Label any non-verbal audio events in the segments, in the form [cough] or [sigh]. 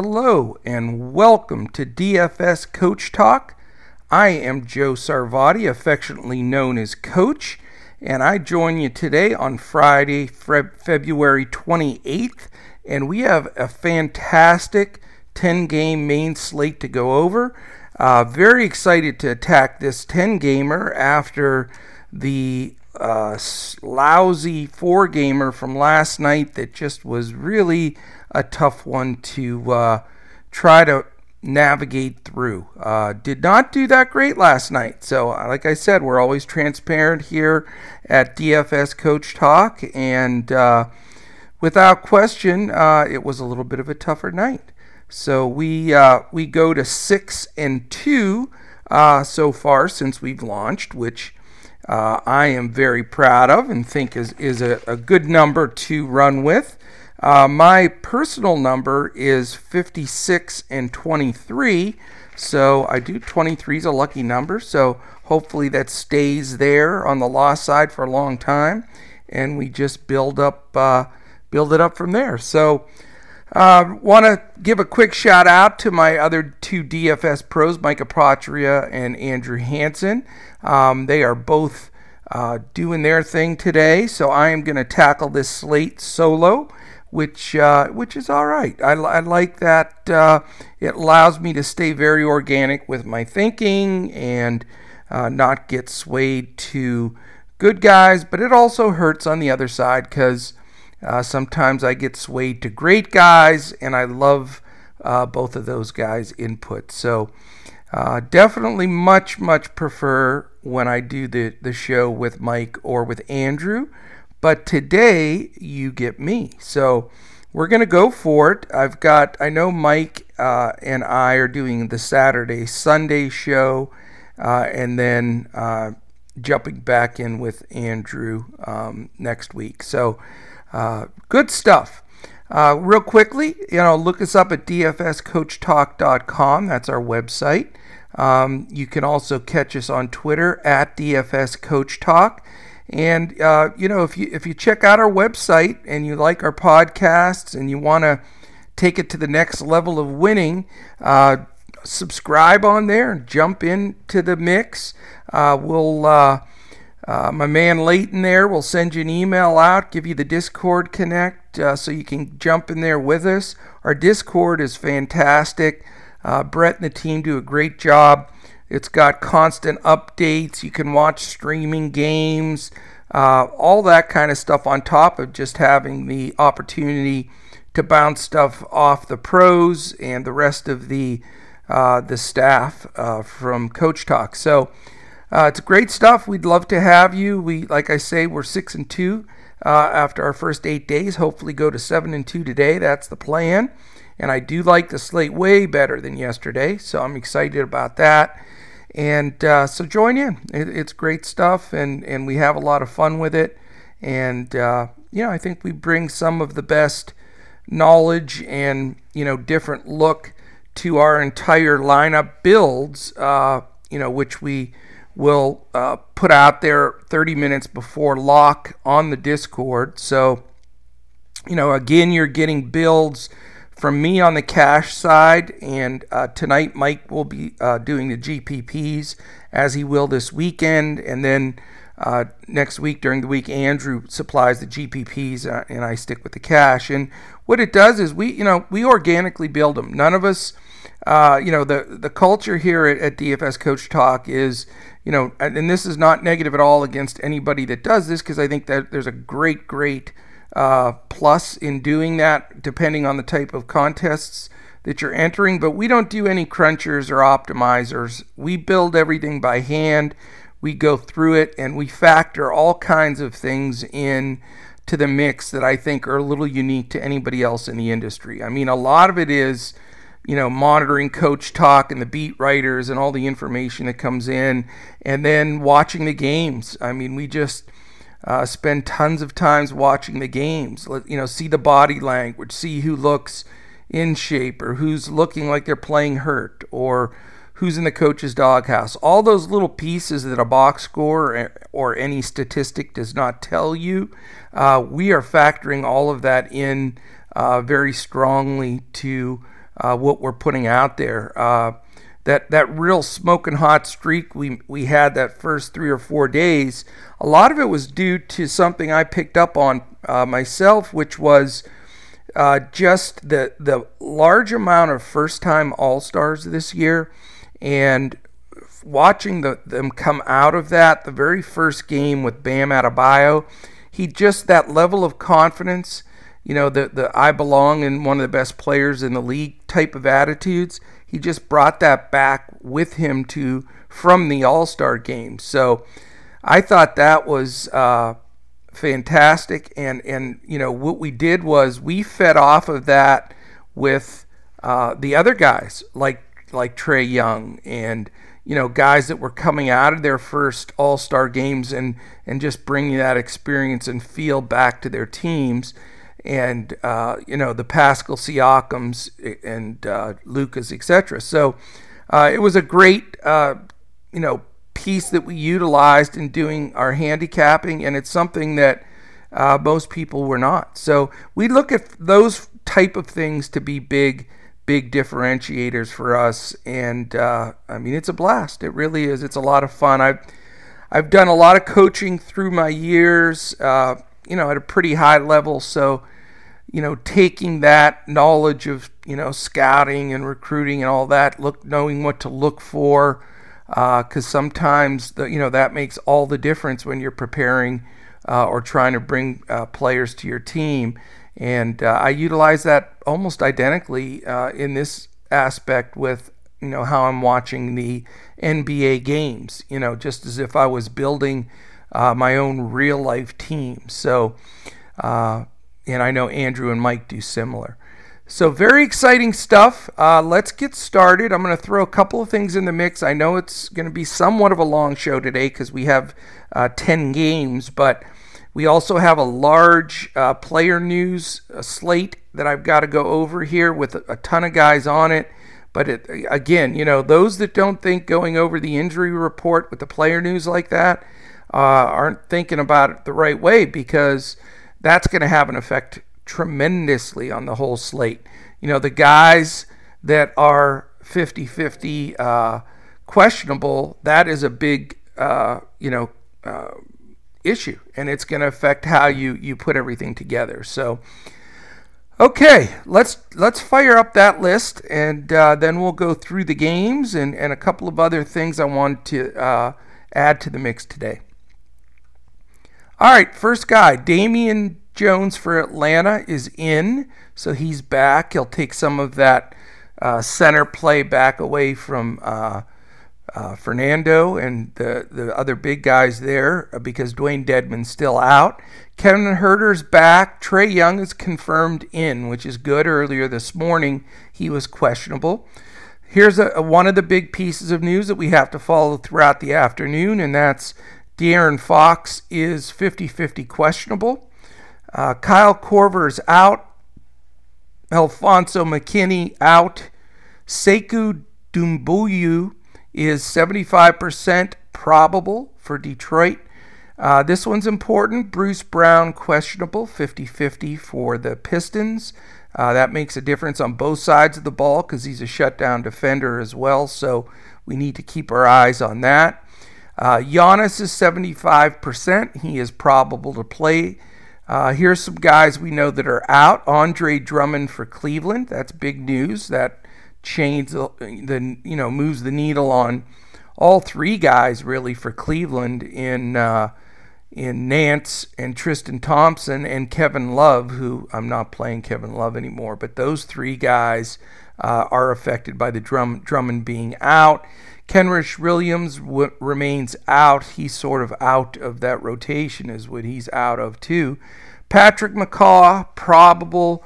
Hello and welcome to DFS Coach Talk. I am Joe Sarvati, affectionately known as Coach, and I join you today on Friday, February 28th, and we have a fantastic 10 game main slate to go over. Uh, very excited to attack this 10 gamer after the uh, lousy four gamer from last night that just was really a tough one to uh, try to navigate through. Uh, did not do that great last night. So, uh, like I said, we're always transparent here at DFS Coach Talk, and uh, without question, uh, it was a little bit of a tougher night. So we uh, we go to six and two uh, so far since we've launched, which I am very proud of and think is is a, a good number to run with. Uh, my personal number is 56 and 23. So I do 23 is a lucky number. So hopefully that stays there on the loss side for a long time, and we just build up uh, build it up from there. So. Uh, Want to give a quick shout out to my other two DFS pros, Micah Patria and Andrew Hanson. Um, they are both uh, doing their thing today, so I am going to tackle this slate solo which uh, which is all right. I, I like that. Uh, it allows me to stay very organic with my thinking and uh, not get swayed to good guys, but it also hurts on the other side because uh, sometimes I get swayed to great guys, and I love uh, both of those guys' input. So. Uh, definitely much much prefer when I do the, the show with Mike or with Andrew but today you get me. So we're going to go for it. I've got, I know Mike uh, and I are doing the Saturday, Sunday show, uh, and then uh, jumping back in with Andrew um, next week. So uh, good stuff. Uh, real quickly, you know, look us up at dfscoachtalk.com. That's our website. Um, you can also catch us on Twitter at dfscoachtalk. And uh, you know, if you if you check out our website and you like our podcasts and you want to take it to the next level of winning, uh, subscribe on there and jump into the mix. Uh, we'll uh, uh, my man Leighton there will send you an email out, give you the Discord connect uh, so you can jump in there with us. Our Discord is fantastic. Brett and the team do a great job it's got constant updates. You can watch streaming games, uh, all that kind of stuff on top of just having the opportunity to bounce stuff off the pros and the rest of the uh, the staff uh, from Coach Talk. So uh, it's great stuff. We'd love to have you. We, like I say, we're six and two uh, after our first eight days. Hopefully, go to seven and two today. That's the plan. And I do like the slate way better than yesterday, so I'm excited about that. And uh, so join in. It, it's great stuff, and, and we have a lot of fun with it. And, uh, you know, I think we bring some of the best knowledge and, you know, different look to our entire lineup builds, uh, you know, which we will uh, put out there 30 minutes before lock on the Discord. So, you know, again, you're getting builds from me on the cash side, and uh, tonight Mike will be uh, doing the GPPs as he will this weekend, and then uh, next week during the week Andrew supplies the GPPs, uh, and I stick with the cash. And what it does is we, you know, we organically build them. None of us, uh, you know, the the culture here at, at DFS Coach Talk is, you know, and this is not negative at all against anybody that does this because I think that there's a great, great uh, plus in doing that, depending on the type of contests that you're entering. But we don't do any crunchers or optimizers. We build everything by hand. We go through it and we factor all kinds of things in to the mix that I think are a little unique to anybody else in the industry. I mean, a lot of it is, you know, monitoring coach talk and the beat writers and all the information that comes in, and then watching the games. I mean, we just uh, spend tons of times watching the games. Let, you know, see the body language, see who looks in shape or who's looking like they're playing hurt or who's in the coach's doghouse. All those little pieces that a box score or any statistic does not tell you, uh, we are factoring all of that in uh, very strongly to uh, what we're putting out there. That that real smoking hot streak we we had that first three or four days, a lot of it was due to something I picked up on uh, myself, which was uh, just the the large amount of first time All Stars this year, and watching the, them come out of that, the very first game with Bam Adebayo, he just that level of confidence, you know, the the I belong in one of the best players in the league type of attitudes. He just brought that back with him to from the All Star game. So I thought that was. Uh, fantastic. And and you know what we did was we fed off of that with uh, the other guys like like Trae Young and you know guys that were coming out of their first All Star games and and just bringing that experience and feel back to their teams. And uh, you know the Pascal Siakams and uh, Lucas, etc. So uh, it was a great, uh, you know, piece that we utilized in doing our handicapping, and it's something that uh, most people were not. So we look at those type of things to be big, big differentiators for us. And uh, I mean, it's a blast. It really is. It's a lot of fun. I've I've done a lot of coaching through my years, you know, at a pretty high level. So you know, taking that knowledge of you know scouting and recruiting and all that, look knowing what to look for because uh, sometimes the, you know that makes all the difference when you're preparing uh, or trying to bring uh, players to your team. And uh, I utilize that almost identically uh, in this aspect with you know how I'm watching the NBA games. You know, just as if I was building uh, my own real life team. So, and I know Andrew and Mike do similar. So, very exciting stuff. Uh, let's get started. I'm going to throw a couple of things in the mix. I know it's going to be somewhat of a long show today because we have uh, 10 games, but we also have a large uh, player news slate that I've got to go over here with a, a ton of guys on it. But it, again, you know, those that don't think going over the injury report with the player news like that uh, aren't thinking about it the right way because that's going to have an effect tremendously on the whole slate. You know, the guys that are 50 50 uh, questionable, that is a big, uh, you know, uh, issue, and it's going to affect how you, you put everything together. So, okay, let's let's fire up that list, and uh, then we'll go through the games and, and a couple of other things I want to uh, add to the mix today. All right, first guy, Damian Jones for Atlanta is in, so he's back. He'll take some of that uh, center play back away from uh, uh, Fernando and the, the other big guys there uh, because Dwayne Dedmon's still out. Kevin Huerter's back. Trae Young is confirmed in, which is good. Earlier this morning, he was questionable. Here's a, a, one of the big pieces of news that we have to follow throughout the afternoon, and that's De'Aaron Fox is 50 50 questionable. Uh, Kyle Korver is out. Alfonzo McKinnie out. Sekou Doumbouya is 75% probable for Detroit. Uh, this one's important. Bruce Brown, questionable, 50 50 for the Pistons. Uh, that makes a difference on both sides of the ball because he's a shutdown defender as well. So we need to keep our eyes on that. Uh, Giannis is 75%. He is probable to play. Uh, here's some guys we know that are out. Andre Drummond for Cleveland. That's big news. That changes the, you know moves the needle on all three guys really for Cleveland in uh, in Nance and Tristan Thompson and Kevin Love, who I'm not playing Kevin Love anymore. But those three guys uh, are affected by the drum, Drummond being out. Kenrich Williams w- remains out. He's sort of out of that rotation, is what he's out of too. Patrick McCaw, probable.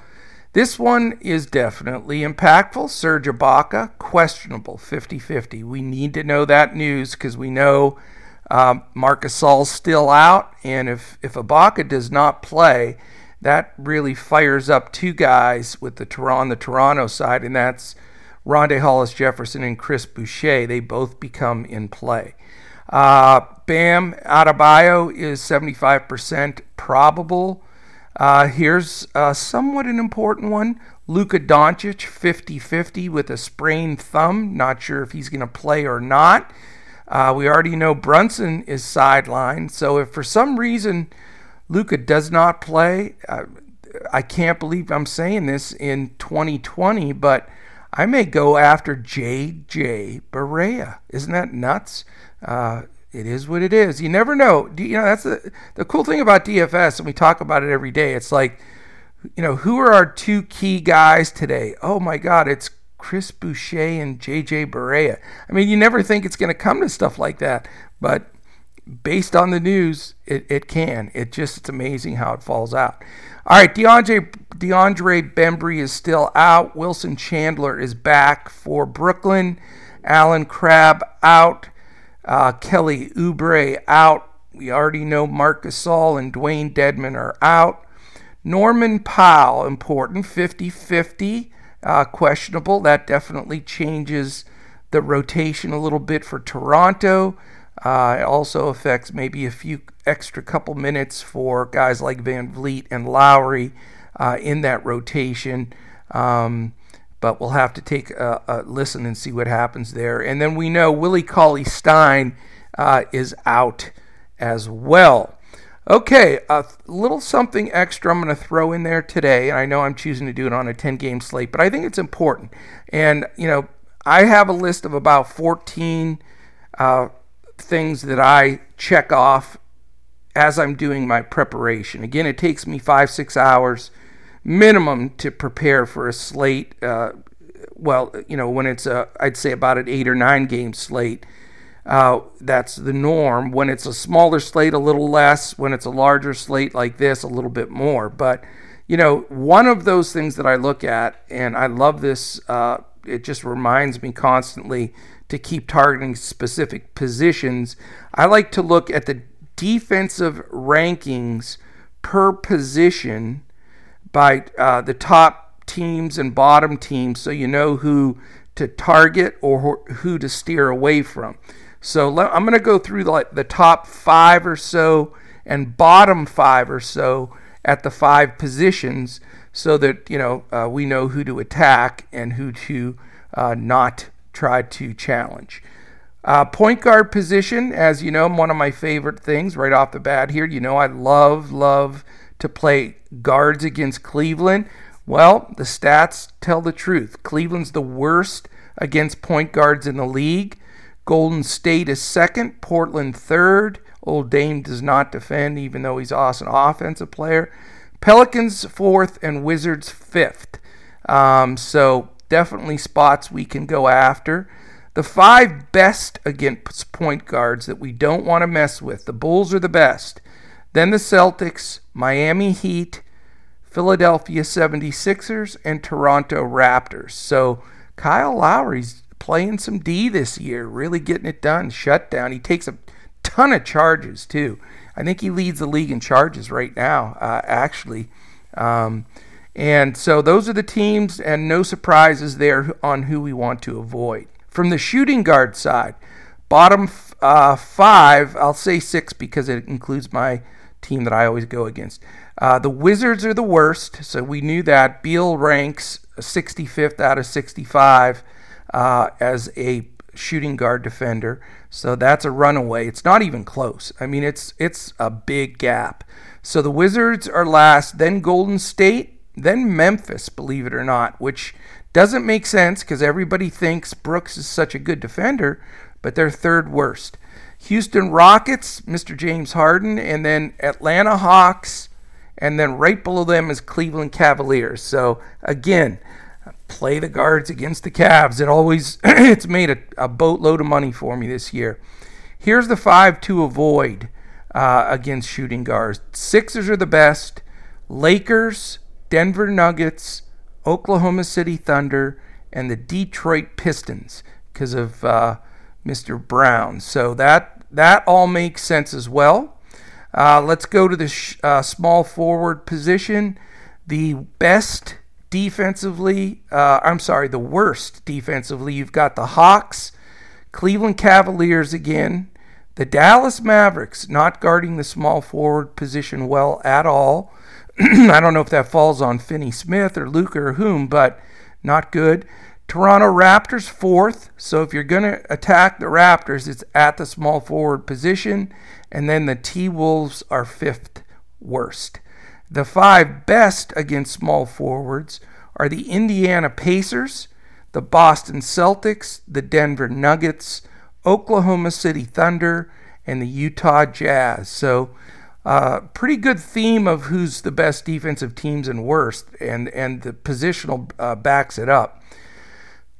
This one is definitely impactful. Serge Ibaka, questionable, 50 50. We need to know that news because we know um, Marc Gasol's still out. And if, if Ibaka does not play, that really fires up two guys with the on the Toronto side, and that's Rondae Hollis Jefferson and Chris Boucher, they both become in play. Uh, Bam Adebayo is 75% probable. Uh, here's uh, somewhat an important one. Luka Doncic 50 50 with a sprained thumb. Not sure if he's going to play or not. Uh, we already know Brunson is sidelined. So if for some reason Luka does not play, uh, I can't believe I'm saying this in 2020, but I may go after J.J. Barea. Isn't that nuts? Uh, it is what it is. You never know. You know that's the the cool thing about DFS, and we talk about it every day. It's like, you know, who are our two key guys today? Oh my God, it's Chris Boucher and J.J. Barea. I mean, you never think it's going to come to stuff like that, but based on the news, it, it can. It just it's amazing how it falls out. All right, DeAndre DeAndre Bembry is still out. Wilson Chandler is back for Brooklyn. Allen Crabbe out. Uh, Kelly Oubre out. We already know Marc Gasol and Dwayne Dedmon are out. Norman Powell, important, 50 50, uh, questionable. That definitely changes the rotation a little bit for Toronto. Uh, it also affects maybe a few extra couple minutes for guys like VanVleet and Lowry uh, in that rotation. Um, but we'll have to take a, a, listen and see what happens there. And then we know Willie Cauley Stein uh, is out as well. Okay, a little something extra I'm going to throw in there today. And I know I'm choosing to do it on a 10 game slate, but I think it's important. And, you know, I have a list of about 14 uh, things that I check off as I'm doing my preparation. Again, it takes me five, six hours minimum to prepare for a slate. Uh, well, you know, when it's a, I'd say about an eight or nine game slate. Uh, that's the norm. When it's a smaller slate, a little less. When it's a larger slate like this, a little bit more. But, you know, one of those things that I look at, and I love this, uh, it just reminds me constantly to keep targeting specific positions. I like to look at the defensive rankings per position by uh, the top teams and bottom teams so you know who to target or who to steer away from. So I'm going to go through the, the top five or so and bottom five or so at the five positions so that you know uh, we know who to attack and who to uh, not try to challenge. Uh, point guard position, as you know, one of my favorite things right off the bat here. You know, I love, love to play guards against Cleveland. Well, the stats tell the truth. Cleveland's the worst against point guards in the league. Golden State is second, Portland third. Old Dame does not defend, even though he's awesome offensive player. Pelicans fourth and Wizards fifth. Um, so definitely spots we can go after. The five best against point guards that we don't want to mess with. The Bulls are the best. Then the Celtics, Miami Heat, Philadelphia 76ers, and Toronto Raptors. So Kyle Lowry's playing some D this year, really getting it done. Shut down. He takes a ton of charges, too. I think he leads the league in charges right now, uh, actually. Um, and so those are the teams, and no surprises there on who we want to avoid. From the shooting guard side, bottom uh, five, I'll say six because it includes my team that I always go against. Uh, the Wizards are the worst, so we knew that. Beal ranks 65th out of 65 uh, as a shooting guard defender, so that's a runaway. It's not even close. I mean, it's it's a big gap. So the Wizards are last, then Golden State, then Memphis, believe it or not, which doesn't make sense because everybody thinks Brooks is such a good defender, but they're third worst. Houston Rockets, Mr. James Harden, and then Atlanta Hawks, and then right below them is Cleveland Cavaliers. So again, play the guards against the Cavs. It always [clears throat] it's made a, a boatload of money for me this year. Here's the five to avoid uh, against shooting guards. Sixers are the best. Lakers, Denver Nuggets, Oklahoma City Thunder, and the Detroit Pistons because of uh, Mr. Brown. So that that all makes sense as well. Uh, let's go to the sh- uh, small forward position. The best defensively, uh, I'm sorry, the worst defensively. You've got the Hawks, Cleveland Cavaliers again, the Dallas Mavericks not guarding the small forward position well at all. [clears throat] I don't know if that falls on Finney Smith or Luka or whom, but not good. Toronto Raptors fourth. So if you're going to attack the Raptors, it's at the small forward position. And then the T Wolves are fifth worst. The five best against small forwards are the Indiana Pacers, the Boston Celtics, the Denver Nuggets, Oklahoma City Thunder, and the Utah Jazz. So, uh, pretty good theme of who's the best defensive teams and worst, and and the positional uh, backs it up.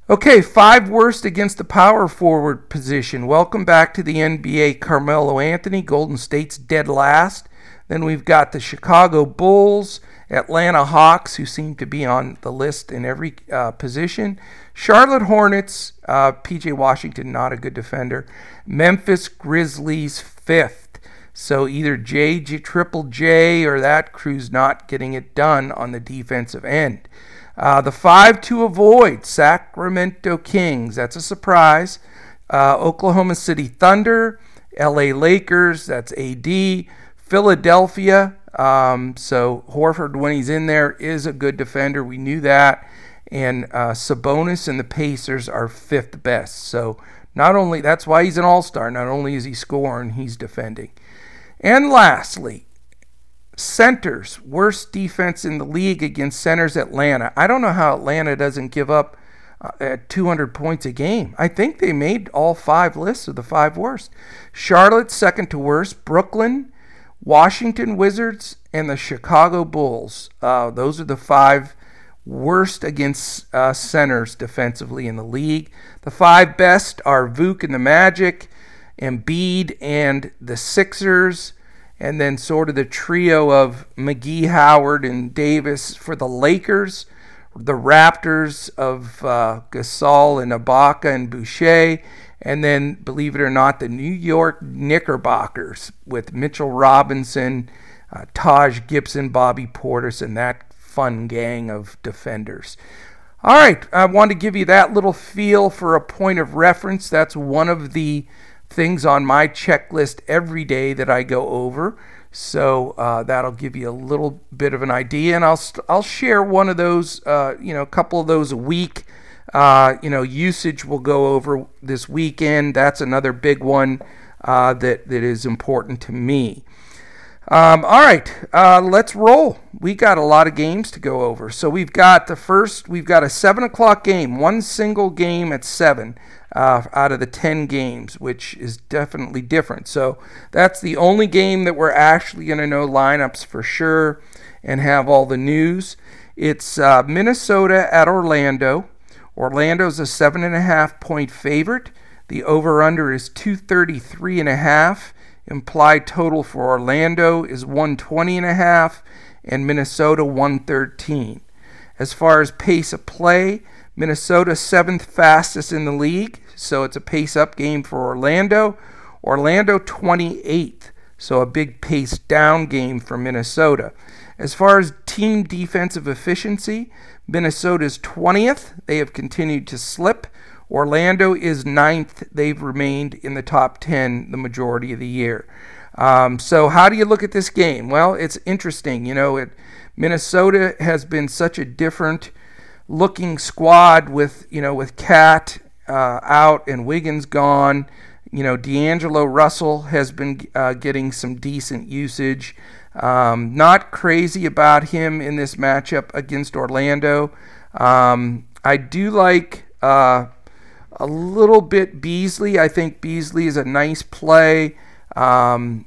Okay, five worst against the power forward position. Welcome back to the NBA. Carmelo Anthony, Golden State's dead last. Then we've got the Chicago Bulls, Atlanta Hawks, who seem to be on the list in every uh, position. Charlotte Hornets, uh, PJ Washington, not a good defender. Memphis Grizzlies, fifth. So either J, J, Triple J or that crew's not getting it done on the defensive end. Uh, the five to avoid Sacramento Kings, that's a surprise. Uh, Oklahoma City Thunder, LA Lakers, that's AD. Philadelphia, um, so Horford, when he's in there, is a good defender. We knew that. And uh, Sabonis and the Pacers are fifth best. So not only that's why he's an all star, not only is he scoring, he's defending. And lastly, centers, worst defense in the league against centers Atlanta. I don't know how Atlanta doesn't give up uh, at 200 points a game. I think they made all five lists of the five worst. Charlotte, second to worst. Brooklyn, Washington Wizards and the Chicago Bulls. Uh, those are the five worst against uh, centers defensively in the league. The five best are Vuk and the Magic, Embiid and the Sixers, and then sort of the trio of McGee, Howard, and Davis for the Lakers. The Raptors of uh, Gasol and Ibaka and Boucher, and then, believe it or not, the New York Knickerbockers with Mitchell Robinson, uh, Taj Gibson, Bobby Portis, and that fun gang of defenders. All right, I want to give you that little feel for a point of reference. That's one of the things on my checklist every day that I go over. So uh, that'll give you a little bit of an idea, and I'll I'll share one of those, uh, you know, a couple of those a week uh, you know, usage will go over this weekend. That's another big one uh, that, that is important to me. Um, all right, uh, let's roll. We got a lot of games to go over. So we've got the first, we've got a 7 o'clock game, one single game at 7 uh, out of the 10 games, which is definitely different. So that's the only game that we're actually going to know lineups for sure and have all the news. It's uh, Minnesota at Orlando. Orlando's a seven and a half point favorite. The over under is 233 and a half. Implied total for Orlando is 120 and a half and Minnesota 113. As far as pace of play, Minnesota seventh fastest in the league, so it's a pace up game for Orlando. Orlando 28th, so a big pace down game for Minnesota. As far as team defensive efficiency, Minnesota's 20th. They have continued to slip. Orlando is ninth. They've remained in the top 10 the majority of the year. Um, so, how do you look at this game? Well, it's interesting. You know, it, Minnesota has been such a different looking squad with, you know, with KAT uh, out and Wiggins gone. You know, D'Angelo Russell has been uh, getting some decent usage. Um, not crazy about him in this matchup against Orlando. Um, I do like uh, a little bit Beasley. I think Beasley is a nice play. Um,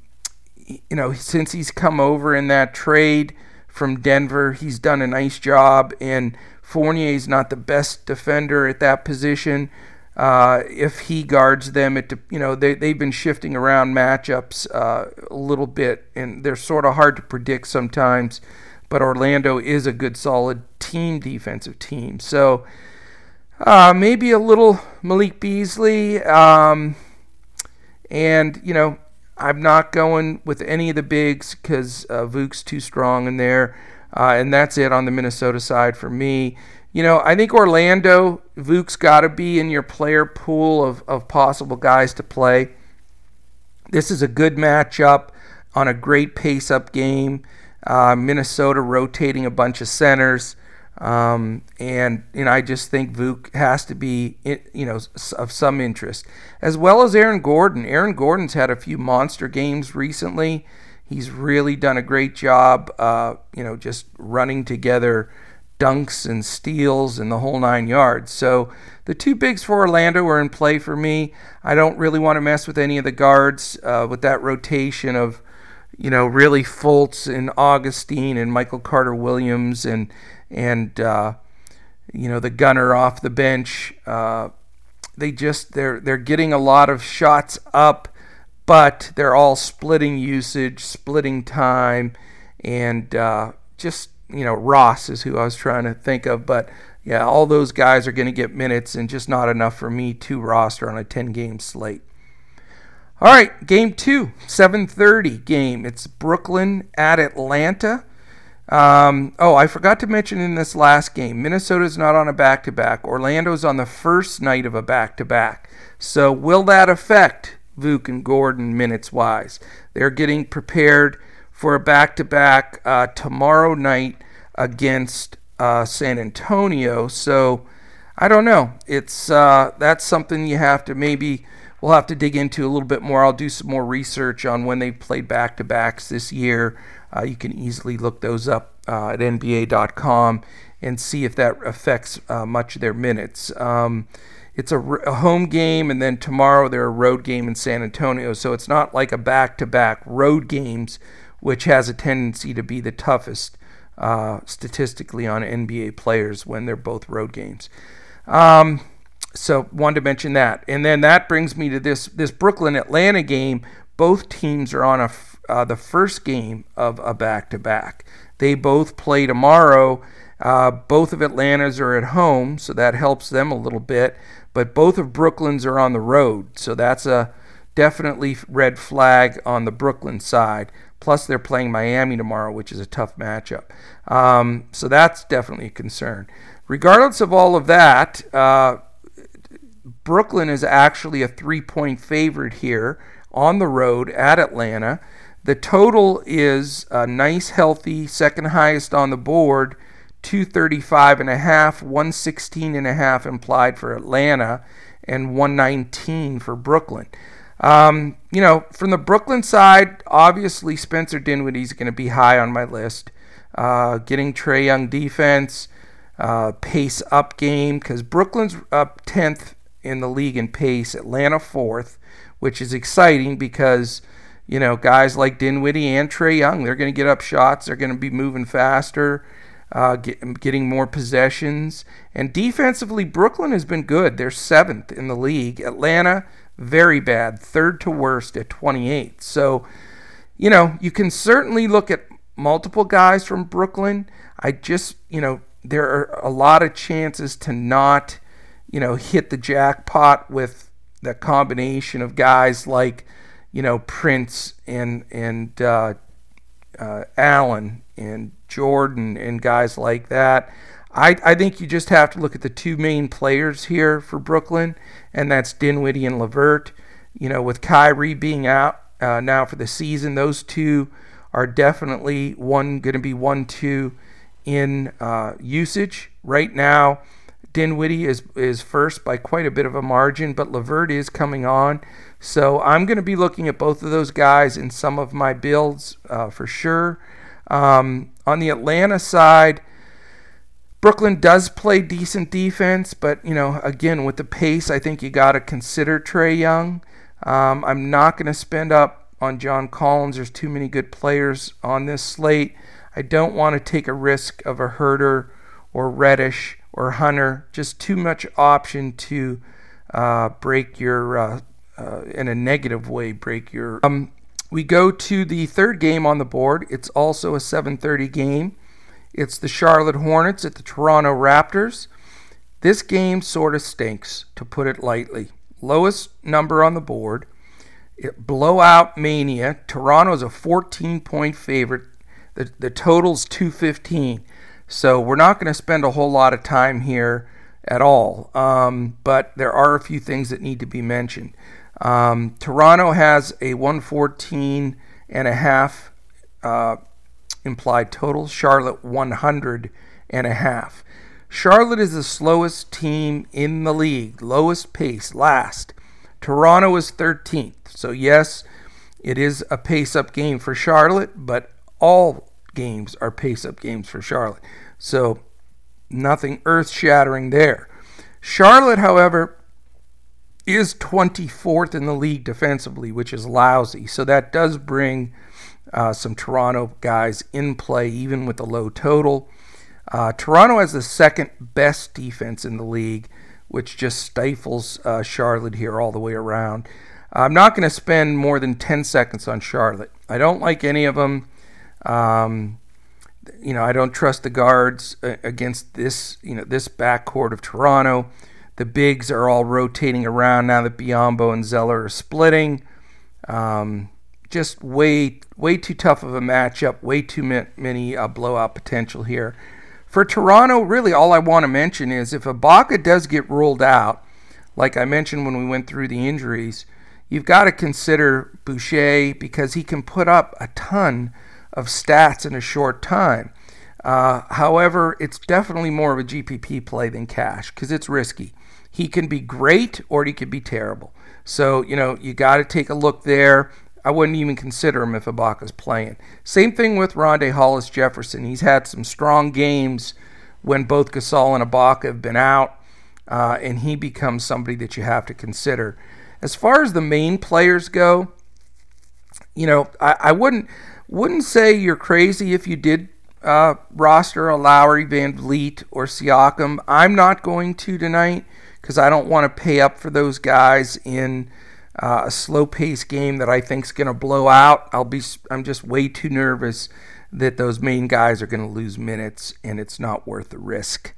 you know, since he's come over in that trade from Denver, he's done a nice job. And Fournier is not the best defender at that position. Uh, if he guards them, it you know they they've been shifting around matchups uh, a little bit, and they're sort of hard to predict sometimes. But Orlando is a good, solid team defensive team, so uh, maybe a little Malik Beasley, um, and you know I'm not going with any of the bigs because uh, Vuk's too strong in there, uh, and that's it on the Minnesota side for me you know, I think Orlando, Vuk's got to be in your player pool of, of possible guys to play. This is a good matchup on a great pace up game. Uh, Minnesota rotating a bunch of centers. Um, and know, I just think Vuk has to be, you know, of some interest, as well as Aaron Gordon. Aaron Gordon's had a few monster games recently. He's really done a great job, uh, you know, just running together dunks and steals and the whole nine yards. So the two bigs for Orlando are in play for me. I don't really want to mess with any of the guards uh, with that rotation of, you know, really Fultz and Augustin and Michael Carter Williams and and uh, you know the gunner off the bench. Uh, they just they're they're getting a lot of shots up, but they're all splitting usage, splitting time, and uh, just you know Ross is who I was trying to think of, but yeah, all those guys are going to get minutes and just not enough for me to roster on a 10 game slate. All right, game two, 7:30 game. It's Brooklyn at Atlanta. Um, oh, I forgot to mention in this last game, Minnesota's not on a back to back. Orlando's on the first night of a back to back. So, will that affect Vuk and Gordon minutes wise? They're getting prepared for a back to back tomorrow night against uh, San Antonio. So, I don't know. It's uh, that's something you have to maybe we'll have to dig into a little bit more. I'll do some more research on when they played back to backs this year. Uh, you can easily look those up uh, at NBA.com and see if that affects uh, much of their minutes. Um, it's a, a, home game, and then tomorrow they're a road game in San Antonio. So it's not like a back to back road games, which has a tendency to be the toughest uh, statistically on NBA players when they're both road games. Um, so wanted to mention that, and then that brings me to this this Brooklyn Atlanta game. Both teams are on a uh, the first game of a back to back. They both play tomorrow. Uh, both of Atlanta's are at home, so that helps them a little bit. But both of Brooklyn's are on the road, so that's a definitely red flag on the Brooklyn side. Plus, they're playing Miami tomorrow, which is a tough matchup. Um, so that's definitely a concern. Regardless of all of that, uh, Brooklyn is actually a three point favorite here on the road at Atlanta. The total is a nice, healthy, second highest on the board, 235 and a half, 116 and a half implied for Atlanta, and 119 for Brooklyn. Um, you know, from the Brooklyn side, obviously Spencer Dinwiddie is going to be high on my list. Uh, getting Trae Young defense, uh, pace up game, because Brooklyn's up 10th in the league in pace, Atlanta 4th, which is exciting because you know, guys like Dinwiddie and Trae Young, they're going to get up shots. They're going to be moving faster, uh, get, getting more possessions. And defensively, Brooklyn has been good. They're seventh in the league. Atlanta, very bad, third to worst at 28. So, you know, you can certainly look at multiple guys from Brooklyn. I just, you know, there are a lot of chances to not, you know, hit the jackpot with the combination of guys like you know Prince and and uh, uh, Allen and Jordan and guys like that. I, I think you just have to look at the two main players here for Brooklyn, and that's Dinwiddie and LeVert. You know, with Kyrie being out uh, now for the season, those two are definitely one going to be one two in uh, usage right now. Dinwiddie is is first by quite a bit of a margin, but LeVert is coming on. So I'm going to be looking at both of those guys in some of my builds uh, for sure. Um, on the Atlanta side, Brooklyn does play decent defense, but you know, again with the pace, I think you got to consider Trae Young. Um, I'm not going to spend up on John Collins. There's too many good players on this slate. I don't want to take a risk of a Huerter or Reddish or Hunter. Just too much option to uh, break your uh, uh, in a negative way break your. Um, we go to the third game on the board. It's also a 7:30 game. It's the Charlotte Hornets at the Toronto Raptors. This game sort of stinks, to put it lightly. Lowest number on the board. It, blowout mania. Toronto's a 14 point favorite. The, the total's 215. So we're not going to spend a whole lot of time here at all. Um, but there are a few things that need to be mentioned. Um, Toronto has a 114 and a half uh, implied total. Charlotte 100 and a half. Charlotte is the slowest team in the league, lowest pace, last. Toronto is 13th. So, yes, it is a pace up game for Charlotte, but all games are pace up games for Charlotte. So, nothing earth shattering there. Charlotte, however, is 24th in the league defensively, which is lousy. So, that does bring uh, some Toronto guys in play, even with the low total. Uh, Toronto has the second best defense in the league, which just stifles uh, Charlotte here all the way around. I'm not going to spend more than 10 seconds on Charlotte. I don't like any of them. Um, you know, I don't trust the guards uh, against this, you know, this backcourt of Toronto. The bigs are all rotating around now that Biyombo and Zeller are splitting. Um, just way, way too tough of a matchup. Way too many uh, blowout potential here. For Toronto, really all I want to mention is if Ibaka does get ruled out, like I mentioned when we went through the injuries, you've got to consider Boucher because he can put up a ton of stats in a short time. Uh, however, it's definitely more of a GPP play than cash because it's risky. He can be great or he could be terrible. So, you know, you got to take a look there. I wouldn't even consider him if Ibaka's playing. Same thing with Rondae Hollis Jefferson. He's had some strong games when both Gasol and Ibaka have been out, uh, and he becomes somebody that you have to consider. As far as the main players go, you know, I, I wouldn't wouldn't say you're crazy if you did uh, roster a Lowry, VanVleet, or Siakam. I'm not going to tonight because I don't want to pay up for those guys in uh, a slow paced game that I think is going to blow out. I'll be I'm just way too nervous that those main guys are going to lose minutes and it's not worth the risk.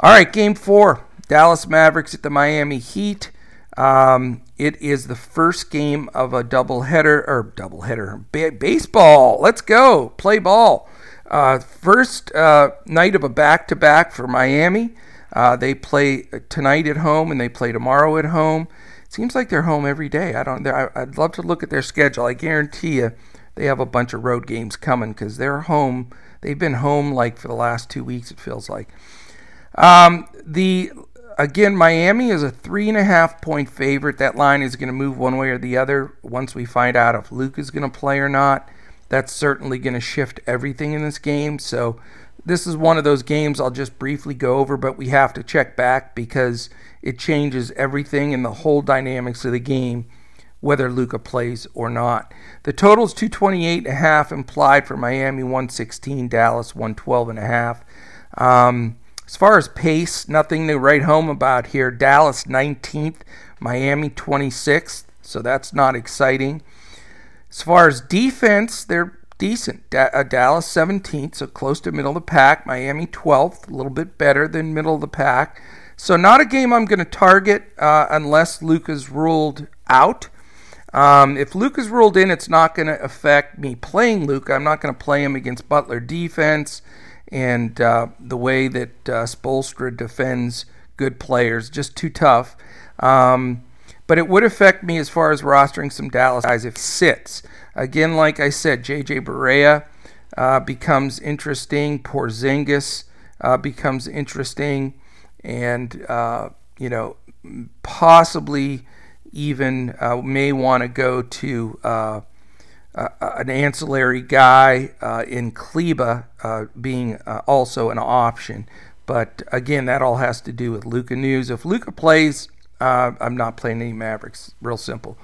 All right, game four Dallas Mavericks at the Miami Heat. Um, it is the first game of a doubleheader or doubleheader ba- baseball. Let's go play ball. Uh, first uh, night of a back to back for Miami. Uh, they play tonight at home and they play tomorrow at home It seems like they're home every day. I don't. I'd love to look at their schedule. I guarantee you, they have a bunch of road games coming because they're home. They've been home like for the last two weeks. It feels like. Um, the again, Miami is a three and a half point favorite. That line is going to move one way or the other once we find out if Luke is going to play or not. That's certainly going to shift everything in this game. So this is one of those games I'll just briefly go over, but we have to check back because it changes everything in the whole dynamics of the game, whether Luka plays or not. The total is 228 and a half implied for Miami, 116, Dallas 112 and a half. Um, as far as pace, nothing to write home about here. Dallas 19th, Miami 26th, so that's not exciting. As far as defense, they're decent. Da- uh, Dallas 17th, so close to middle of the pack. Miami 12th, a little bit better than middle of the pack. So, not a game I'm going to target uh, unless Luka's ruled out. Um, if Luka's ruled in, it's not going to affect me playing Luka. I'm not going to play him against Butler defense and uh, the way that uh, Spoelstra defends good players. Just too tough. Um, but it would affect me as far as rostering some Dallas guys if sits. Again, like I said, JJ Barea uh, becomes interesting. Porzingis uh, becomes interesting and uh, you know possibly even uh, may want to go to uh, an ancillary guy uh, in Kleber uh, being uh, also an option. But again, that all has to do with Luka news. If Luka plays, I'm not playing any Mavericks. Real simple.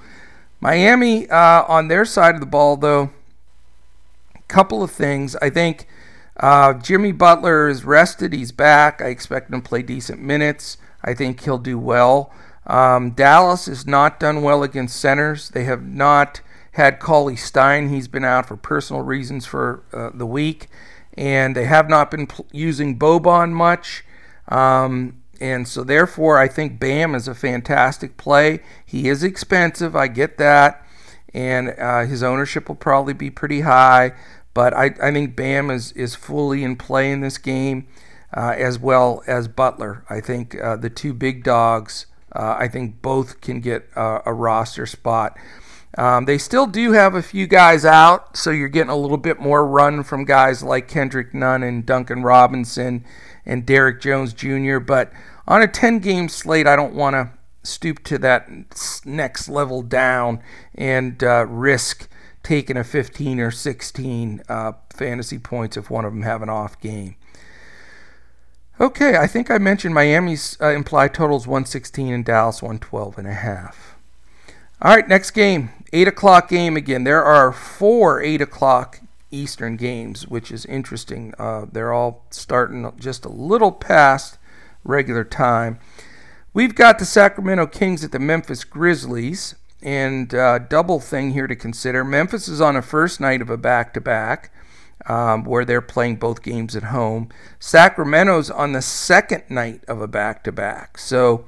Miami on their side of the ball, though, a couple of things. I think uh, Jimmy Butler is rested. He's back. I expect him to play decent minutes. I think he'll do well. Um, Dallas has not done well against centers. They have not had Cauley Stein. He's been out for personal reasons for uh, the week. And they have not been pl- using Boban much. Um, and so, therefore, I think Bam is a fantastic play. He is expensive. I get that. And uh, his ownership will probably be pretty high. But I, I think Bam is, is fully in play in this game, uh, as well as Butler. I think uh, the two big dogs, uh, I think both can get a roster spot. Um, they still do have a few guys out, so you're getting a little bit more run from guys like Kendrick Nunn and Duncan Robinson and Derrick Jones Jr. But on a 10 game slate, I don't want to stoop to that next level down and uh, risk taking a 15 or 16 uh, fantasy points if one of them have an off game. Okay, I think I mentioned Miami's uh, implied totals 116 and Dallas 112 and a half. All right, next game, eight o'clock game again. There are four eight o'clock Eastern games, which is interesting. Uh, they're all starting just a little past regular time. We've got the Sacramento Kings at the Memphis Grizzlies, and uh, double thing here to consider. Memphis is on a first night of a back-to-back um, where they're playing both games at home. Sacramento's on the second night of a back to back. So,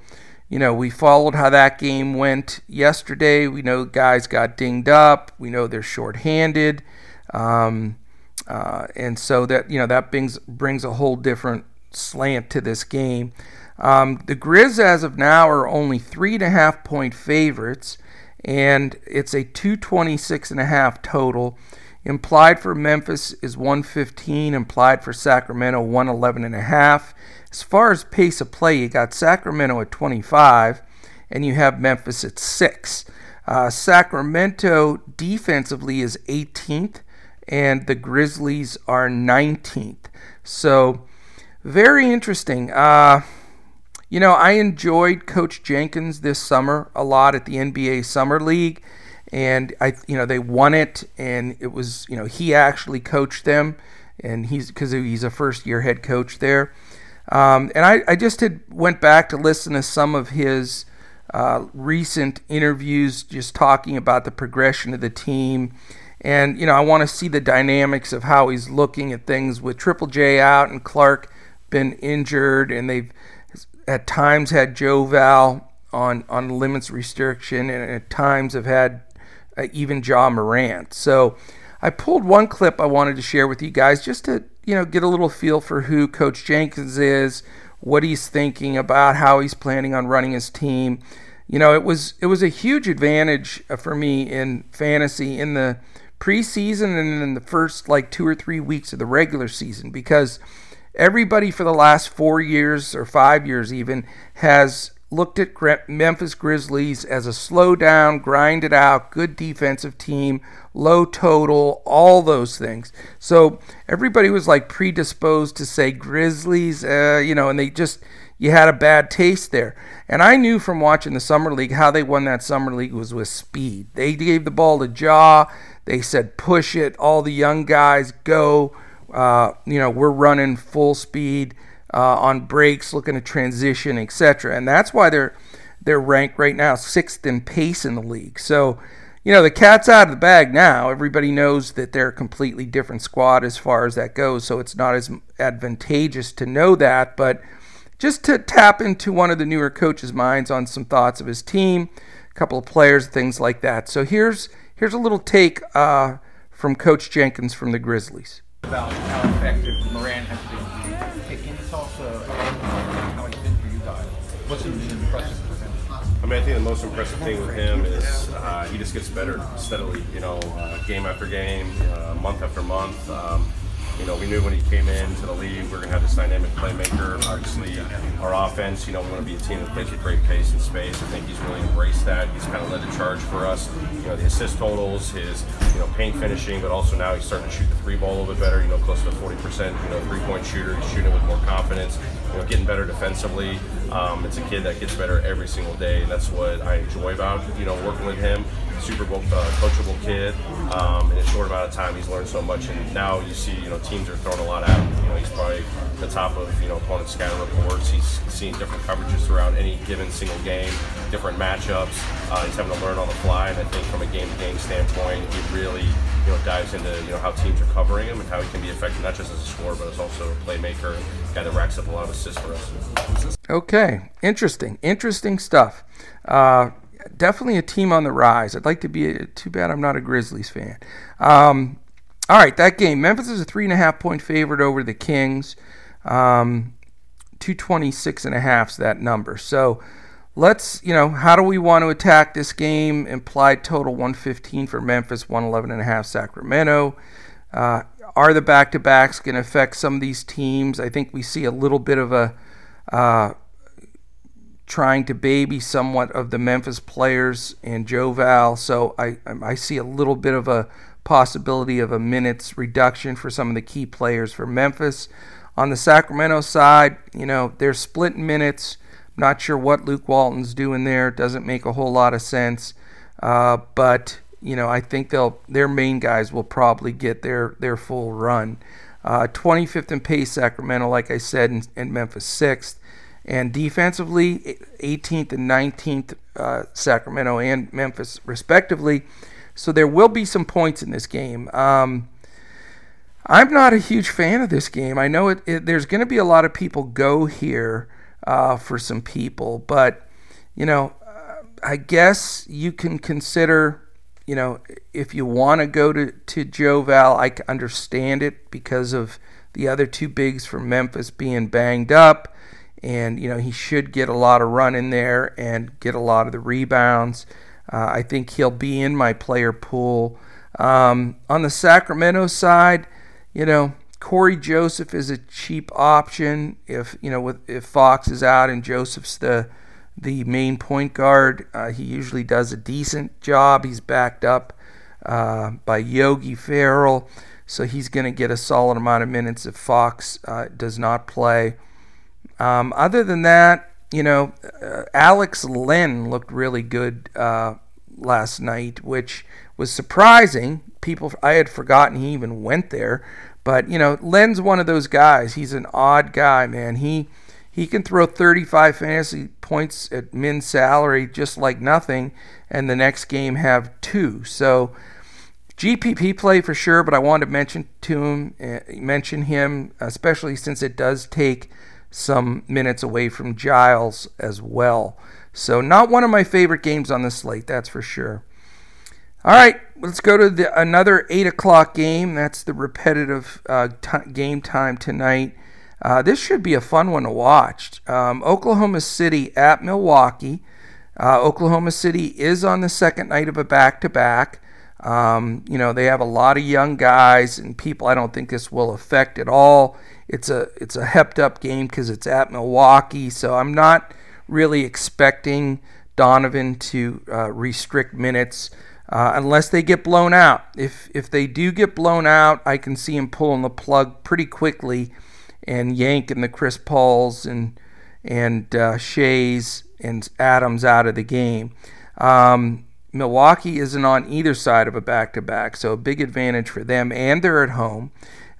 you know, we followed how that game went yesterday. We know guys got dinged up. We know they're shorthanded. Um, uh, and so that, you know, that brings, brings a whole different slant to this game. Um, the Grizz, as of now, are only three and a half point favorites, and it's a 226 and a half total. Implied for Memphis is 115, implied for Sacramento 111 and a half. As far as pace of play, you got Sacramento at 25 and you have Memphis at 6. Uh, Sacramento defensively is 18th and the Grizzlies are 19th. So, very interesting. Uh, you know, I enjoyed Coach Jenkins this summer a lot at the NBA Summer League and I, you know, they won it, and it was, you know, he actually coached them, and he's because he's a first-year head coach there, um, and I, I just had went back to listen to some of his uh, recent interviews, just talking about the progression of the team, and you know, I want to see the dynamics of how he's looking at things with Triple J out and Clarke been injured, and they've at times had Joe Val on on limits restriction, and at times have had uh, even Ja Morant. So I pulled one clip I wanted to share with you guys just to you know get a little feel for who Coach Jenkins is, what he's thinking about, how he's planning on running his team. You know, it was it was a huge advantage uh, for me in fantasy in the preseason and in the first like two or three weeks of the regular season because everybody for the last four years or five years even has looked at Memphis Grizzlies as a slow down, grind it out, good defensive team, low total, all those things. So everybody was like predisposed to say Grizzlies, uh, you know, and they just you had a bad taste there. And I knew from watching the summer league how they won that summer league was with speed. They gave the ball to Ja. They said push it. All the young guys go. Uh, you know, we're running full speed uh, on breaks, looking to transition, etc. And that's why they're they're ranked right now sixth in pace in the league. So, you know, the cat's out of the bag now. Everybody knows that they're a completely different squad as far as that goes. So it's not as advantageous to know that, but just to tap into one of the newer coaches' minds on some thoughts of his team, a couple of players, things like that. So here's here's a little take uh, from Coach Jenkins from the Grizzlies. About how effective Morant has been What's impressive for him? I mean, I think the most impressive thing with him is uh, he just gets better steadily. You know, uh, game after game, uh, month after month. Um, you know, we knew when he came into the league, we are to have this dynamic playmaker. Obviously, our offense, you know, we want to be a team that plays with great pace and space. I think he's really embraced that. He's kind of led the charge for us. You know, the assist totals, his, you know, paint finishing, but also now he's starting to shoot the three ball a little bit better, you know, close to 40%, you know, three point shooter. He's shooting it with more confidence, you know, getting better defensively. Um, it's a kid that gets better every single day, and that's what I enjoy about, you know, working with him super uh, coachable kid. Um, in a short amount of time, he's learned so much, and now you see, you know, teams are throwing a lot at him. You know, he's probably the top of you know opponent scouting reports. He's seen different coverages throughout any given single game, different matchups. Uh, he's having to learn on the fly, and I think from a game-to-game standpoint, he really you know dives into you know how teams are covering him and how he can be effective not just as a scorer but as also a playmaker, a guy that racks up a lot of assists for us. Okay, interesting, interesting stuff. Uh, definitely a team on the rise. I'd like to be. A, too bad I'm not a Grizzlies fan. Um, all right, that game. Memphis is a three and a half point favorite over the Kings. Um, 226 and a half is that number. So let's, you know, how do we want to attack this game? Implied total 115 for Memphis, 111 and a half Sacramento. Uh, are the back to backs going to affect some of these teams? I think we see a little bit of a uh, trying to baby somewhat of the Memphis players and Joe Val. So I, I see a little bit of a possibility of a minutes reduction for some of the key players for Memphis. On the Sacramento side, you know, they're split minutes. Not sure what Luke Walton's doing there. Doesn't make a whole lot of sense. Uh, but you know, I think they'll their main guys will probably get their their full run. Uh, 25th in pace Sacramento, like I said, and, and Memphis sixth, and defensively 18th and 19th uh, Sacramento and Memphis respectively. So there will be some points in this game. Um, I'm not a huge fan of this game. I know it, it, there's going to be a lot of people go here uh, for some people, but you know, I guess you can consider you know, if you want to go to, to Joe Val, I can understand it because of the other two bigs from Memphis being banged up. And, you know, he should get a lot of run in there and get a lot of the rebounds. Uh, I think he'll be in my player pool. Um, on the Sacramento side, you know, Cory Joseph is a cheap option if, you know, with, if Fox is out and Joseph's the the main point guard. Uh, he usually does a decent job. He's backed up uh, by Yogi Ferrell, so he's going to get a solid amount of minutes if Fox uh, does not play. Um, other than that, you know, uh, Alex Len looked really good uh, last night, which was surprising. People, I had forgotten he even went there, but you know, Len's one of those guys. He's an odd guy, man. He he can throw 35 fantasy points at min salary just like nothing, and the next game have two. So GPP play for sure, but I wanted to mention to him, uh, mention him, especially since it does take some minutes away from Giles as well. So not one of my favorite games on the slate, that's for sure. All right, let's go to the, another eight o'clock game. That's the repetitive uh, t- game time tonight. Uh, this should be a fun one to watch. Um, Oklahoma City at Milwaukee. Uh, Oklahoma City is on the second night of a back to back. You know, they have a lot of young guys and people I don't think this will affect at all. It's a it's a hepped up game because it's at Milwaukee, so I'm not really expecting Donovan to uh, restrict minutes uh, unless they get blown out. If if they do get blown out, I can see him pulling the plug pretty quickly and yanking the Chris Pauls and and uh, Shays and Adams out of the game. Um, Milwaukee isn't on either side of a back-to-back, so a big advantage for them, and they're at home.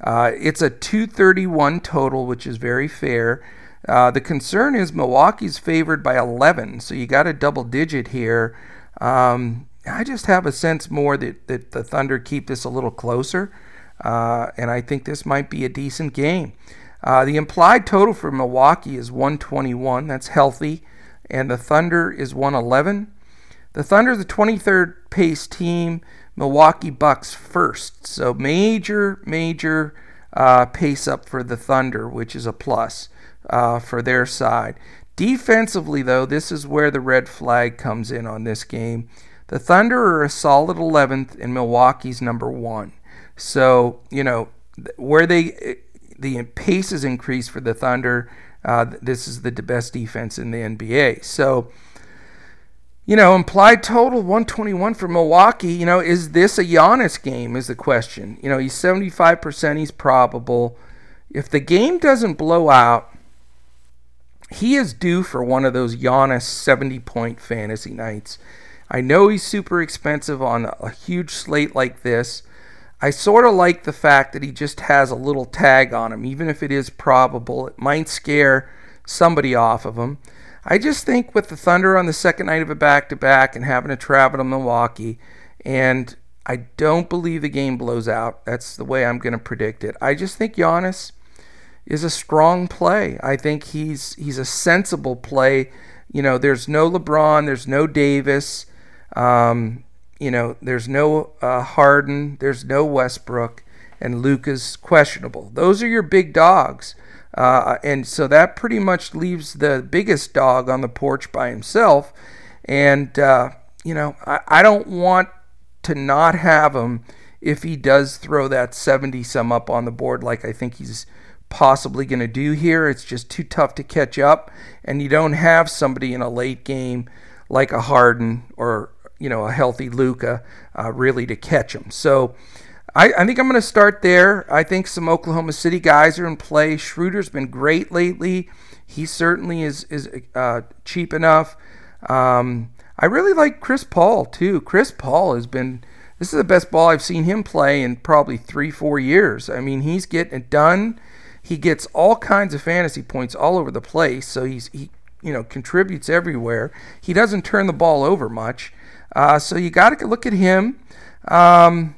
Uh, it's a 231 total, which is very fair. Uh, the concern is Milwaukee's favored by 11, so you got a double digit here. Um, I just have a sense more that, that the Thunder keep this a little closer, uh, and I think this might be a decent game. Uh, the implied total for Milwaukee is 121. That's healthy. And the Thunder is 111. The Thunder, is the 23rd pace team. Milwaukee Bucks first. So major, major uh, pace up for the Thunder, which is a plus uh, for their side. Defensively, though, this is where the red flag comes in on this game. The Thunder are a solid 11th, and Milwaukee's number one. So, you know, where they the pace has increased for the Thunder. Uh, this is the best defense in the NBA. So, you know, implied total 121 for Milwaukee. You know, is this a Giannis game? Is the question. You know, he's 75%. He's probable. If the game doesn't blow out, he is due for one of those Giannis 70 point fantasy nights. I know he's super expensive on a huge slate like this. I sort of like the fact that he just has a little tag on him, even if it is probable. It might scare somebody off of him. I just think with the Thunder on the second night of a back to back and having to travel to Milwaukee, and I don't believe the game blows out. That's the way I'm going to predict it. I just think Giannis is a strong play. I think he's he's a sensible play. You know, there's no LeBron, there's no Davis. Um, you know, there's no uh, Harden, there's no Westbrook, and Luka's questionable. Those are your big dogs. Uh, and so that pretty much leaves the biggest dog on the porch by himself. And, uh, you know, I, I don't want to not have him if he does throw that 70 some up on the board like I think he's possibly going to do here. It's just too tough to catch up, and you don't have somebody in a late game like a Harden or you know a healthy Luka uh, really to catch him. So. I, I think I'm going to start there. I think some Oklahoma City guys are in play. Schroeder's been great lately. He certainly is is uh, cheap enough. Um, I really like Chris Paul too. Chris Paul has been this is the best ball I've seen him play in probably three, four years. I mean, he's getting it done. He gets all kinds of fantasy points all over the place. So he's he you know contributes everywhere. He doesn't turn the ball over much. Uh, so you got to look at him. Um,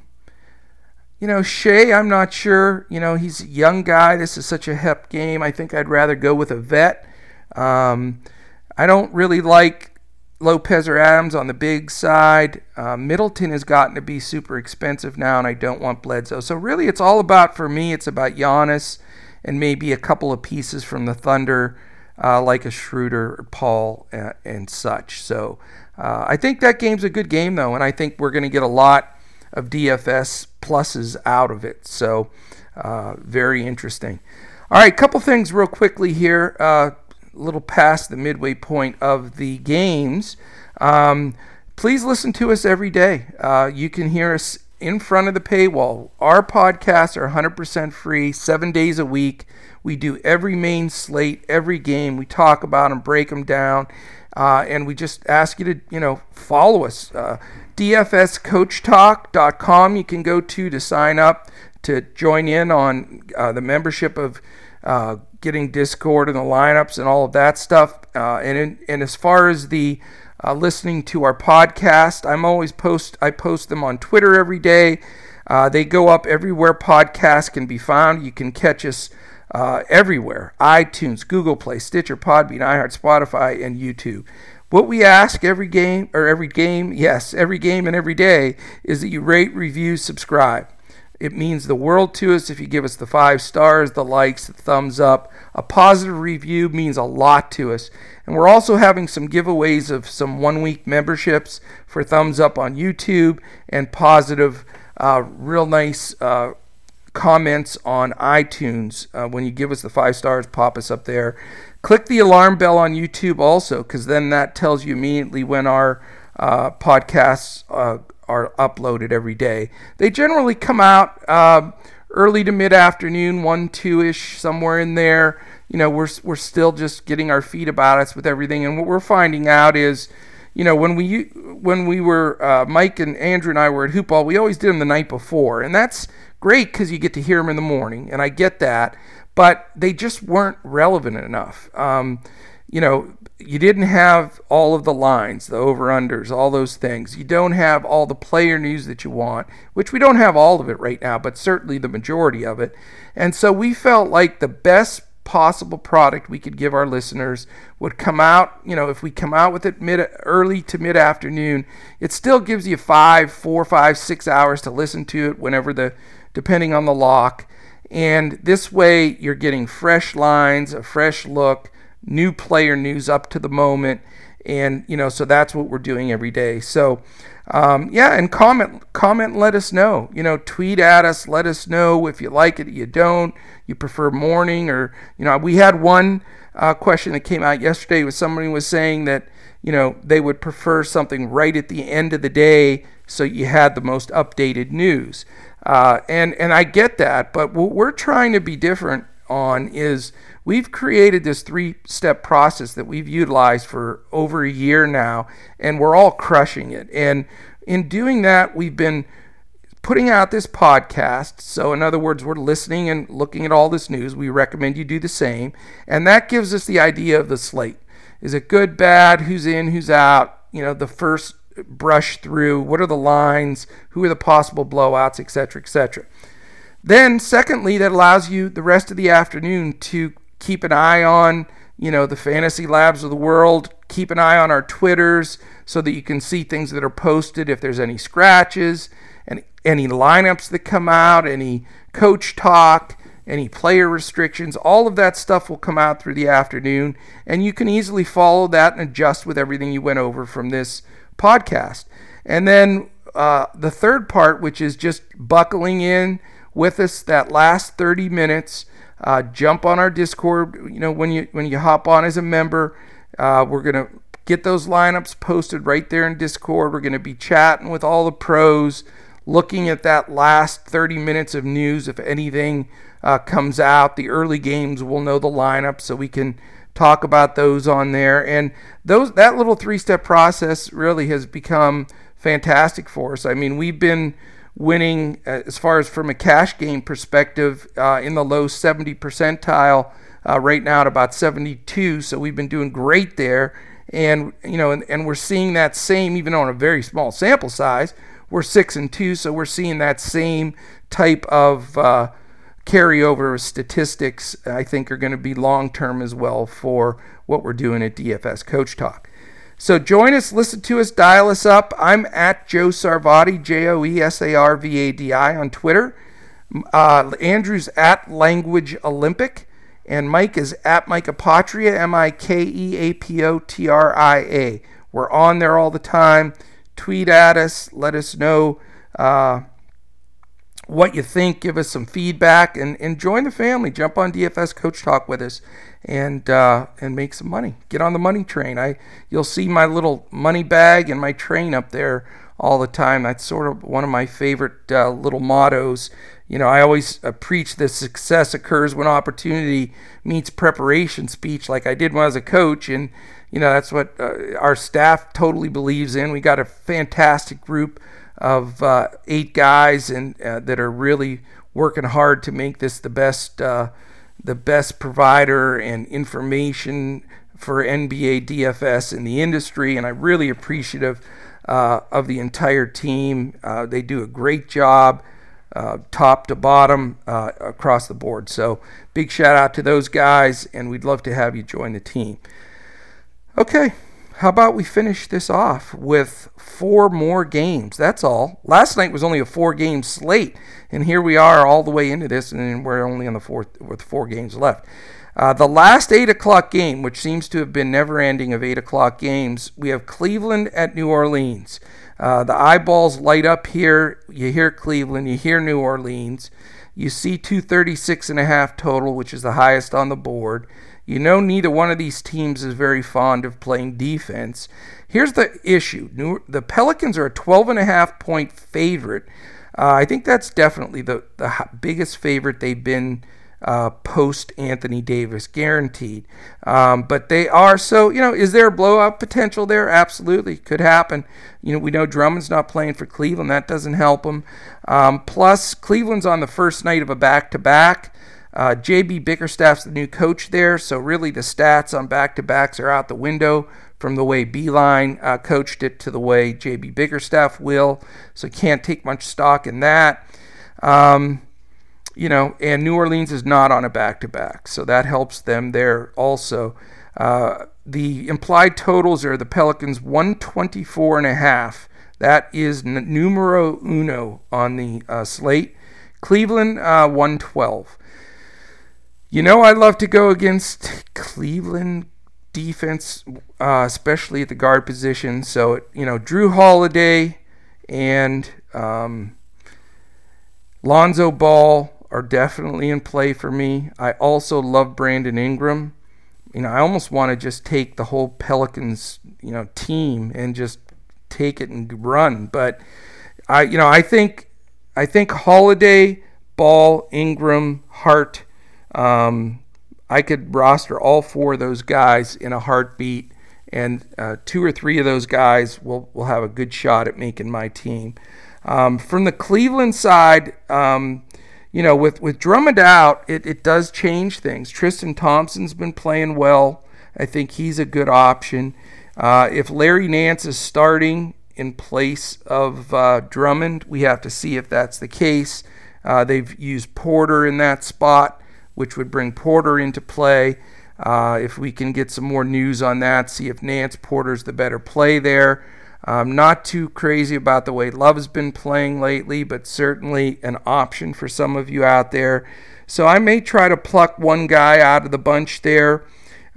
you know, Shai, I'm not sure. You know, he's a young guy. This is such a hep game. I think I'd rather go with a vet. Um, I don't really like Lopez or Adams on the big side. Uh, Middleton has gotten to be super expensive now, and I don't want Bledsoe. So really, it's all about for me. It's about Giannis and maybe a couple of pieces from the Thunder, uh, like a Schroeder, or Paul, and, and, such. So uh, I think that game's a good game though, and I think we're going to get a lot of DFS pluses out of it. So uh, very interesting. All right, couple things real quickly here. Uh, a little past the midway point of the games, um, please listen to us every day. Uh, you can hear us in front of the paywall. Our podcasts are 100% free, seven days a week. We do every main slate, every game. We talk about them, break them down, uh, and we just ask you to, you know, follow us. Uh, DFSCoachTalk.com. You can go to to sign up to join in on uh, the membership of uh, getting Discord and the lineups and all of that stuff. Uh, and in, and as far as the uh, listening to our podcast, I'm always post I post them on Twitter every day. Uh, they go up everywhere podcasts can be found. You can catch us uh, everywhere: iTunes, Google Play, Stitcher, Podbean, iHeart, Spotify, and YouTube. What we ask every game or every game, yes, every game and every day, is that you rate, review, subscribe. It means the world to us if you give us the five stars, the likes, the thumbs up. A positive review means a lot to us. And we're also having some giveaways of some one week memberships for thumbs up on YouTube and positive, uh, real nice uh, comments on iTunes. Uh, when you give us the five stars, pop us up there. Click the alarm bell on YouTube also, because then that tells you immediately when our uh, podcasts uh, are uploaded every day. They generally come out uh, early to mid afternoon, 1 2 ish, somewhere in there. You know, we're, we're still just getting our feet about us with everything. And what we're finding out is, you know, when we when we were uh, Mike and Andrew and I were at Hoopball, we always did them the night before, and that's great because you get to hear them in the morning, and I get that. But they just weren't relevant enough. Um, you know, you didn't have all of the lines, the over unders, all those things. You don't have all the player news that you want, which we don't have all of it right now, but certainly the majority of it. And so we felt like the best possible product we could give our listeners would come out, you know, if we come out with it mid early to mid afternoon, it still gives you five, four, five, six hours to listen to it whenever the depending on the lock. And this way you're getting fresh lines, a fresh look new player news up to the moment. And, you know, so that's what we're doing every day. So, um, yeah, and comment, comment, let us know. You know, tweet at us, let us know if you like it, you don't, you prefer morning, or you know, we had one uh, question that came out yesterday. Was somebody was saying that you know they would prefer something right at the end of the day, so you had the most updated news. Uh, and and I get that, but what we're trying to be different on is we've created this three step process that we've utilized for over a year now, and we're all crushing it. And in doing that, we've been putting out this podcast. So, in other words, we're listening and looking at all this news. We recommend you do the same. And that gives us the idea of the slate. Is it good, bad, who's in, who's out? You know, the first brush through, what are the lines, who are the possible blowouts, etc., etc. Then, secondly, that allows you the rest of the afternoon to keep an eye on, you know, the fantasy labs of the world. Keep an eye on our Twitters so that you can see things that are posted if there's any scratches and any lineups that come out, any coach talk, any player restrictions. All of that stuff will come out through the afternoon, and you can easily follow that and adjust with everything you went over from this podcast. And then uh, the third part, which is just buckling in with us that last 30 minutes. Uh, jump on our Discord. You know when you when you hop on as a member, uh, we're gonna get those lineups posted right there in Discord. We're gonna be chatting with all the pros, looking at that last 30 minutes of news. If anything uh, comes out, the early games, we'll know the lineup, so we can talk about those on there. And those that little three-step process really has become fantastic for us. I mean, we've been winning uh, as far as from a cash game perspective uh, in the low 70 percentile uh, right now at about 72 so we've been doing great there and you know and, and we're seeing that same even on a very small sample size we're six and two so we're seeing that same type of carryover statistics i think are going to be long term as well for what we're doing at dfs coach talk so join us, listen to us, dial us up. I'm at Joe Sarvadi, J O E S A R V A D I on Twitter. Uh, Andrew's at Language Olympic. And Mike is at Mike Apotria, M I K E A P O T R I A. We're on there all the time. Tweet at us, let us know uh, what you think, give us some feedback, and, and join the family. Jump on DFS Coach Talk with us and uh, and make some money. Get on the money train. I you'll see my little money bag and my train up there all the time. That's sort of one of my favorite uh, little mottos. You know, I always uh, preach that success occurs when opportunity meets preparation speech, like I did when I was a coach, and you know that's what uh, our staff totally believes in. We got a fantastic group of uh, eight guys and uh, that are really working hard to make this the best the best provider and information for NBA DFS in the industry, and I'm really appreciative uh, of the entire team. Uh, they do a great job, uh, top to bottom, uh, across the board. So, big shout out to those guys, and we'd love to have you join the team. Okay, how about we finish this off with four more games? That's all. Last night was only a four game slate, and here we are all the way into this, and we're only on the fourth with four games left. Uh, the last 8 o'clock game, which seems to have been never ending of 8 o'clock games, we have Cleveland at New Orleans. Uh, the eyeballs light up here. You hear Cleveland, you hear New Orleans. You see 236 and a half total, which is the highest on the board. You know, neither one of these teams is very fond of playing defense. Here's the issue the Pelicans are a 12 and a half point favorite. Uh, I think that's definitely the, the biggest favorite they've been uh, post Anthony Davis, guaranteed. Um, but they are so, you know, is there a blowout potential there? Absolutely, could happen. You know, we know Drummond's not playing for Cleveland, that doesn't help them. Um, plus, Cleveland's on the first night of a back to back. Uh, JB Bickerstaff's the new coach there, so really the stats on back to backs are out the window from the way Beilein uh, coached it to the way JB Bickerstaff will. So can't take much stock in that. Um, you know, and New Orleans is not on a back to back, so that helps them there also. Uh, the implied totals are the Pelicans 124 and a half. That is numero uno on the uh, slate. Cleveland uh, 112. You know, I'd love to go against Cleveland defense, uh, especially at the guard position. So, you know, Jrue Holiday and um, Lonzo Ball are definitely in play for me. I also love Brandon Ingram. You know, I almost want to just take the whole Pelicans, you know, team and just take it and run. But I, you know, I think, I think Holiday, Ball, Ingram, Hart um, I could roster all four of those guys in a heartbeat, and uh, two or three of those guys will, will have a good shot at making my team. Um, from the Cleveland side, um, you know, with, with Drummond out, it, it does change things. Tristan Thompson's been playing well. I think he's a good option. Uh, if Larry Nance is starting in place of uh, Drummond, we have to see if that's the case. Uh, they've used Porter in that spot which would bring Porter into play. Uh, if we can get some more news on that, see if Nance Porter's the better play there. I'm not too crazy about the way Love's been playing lately, but certainly an option for some of you out there. So I may try to pluck one guy out of the bunch there.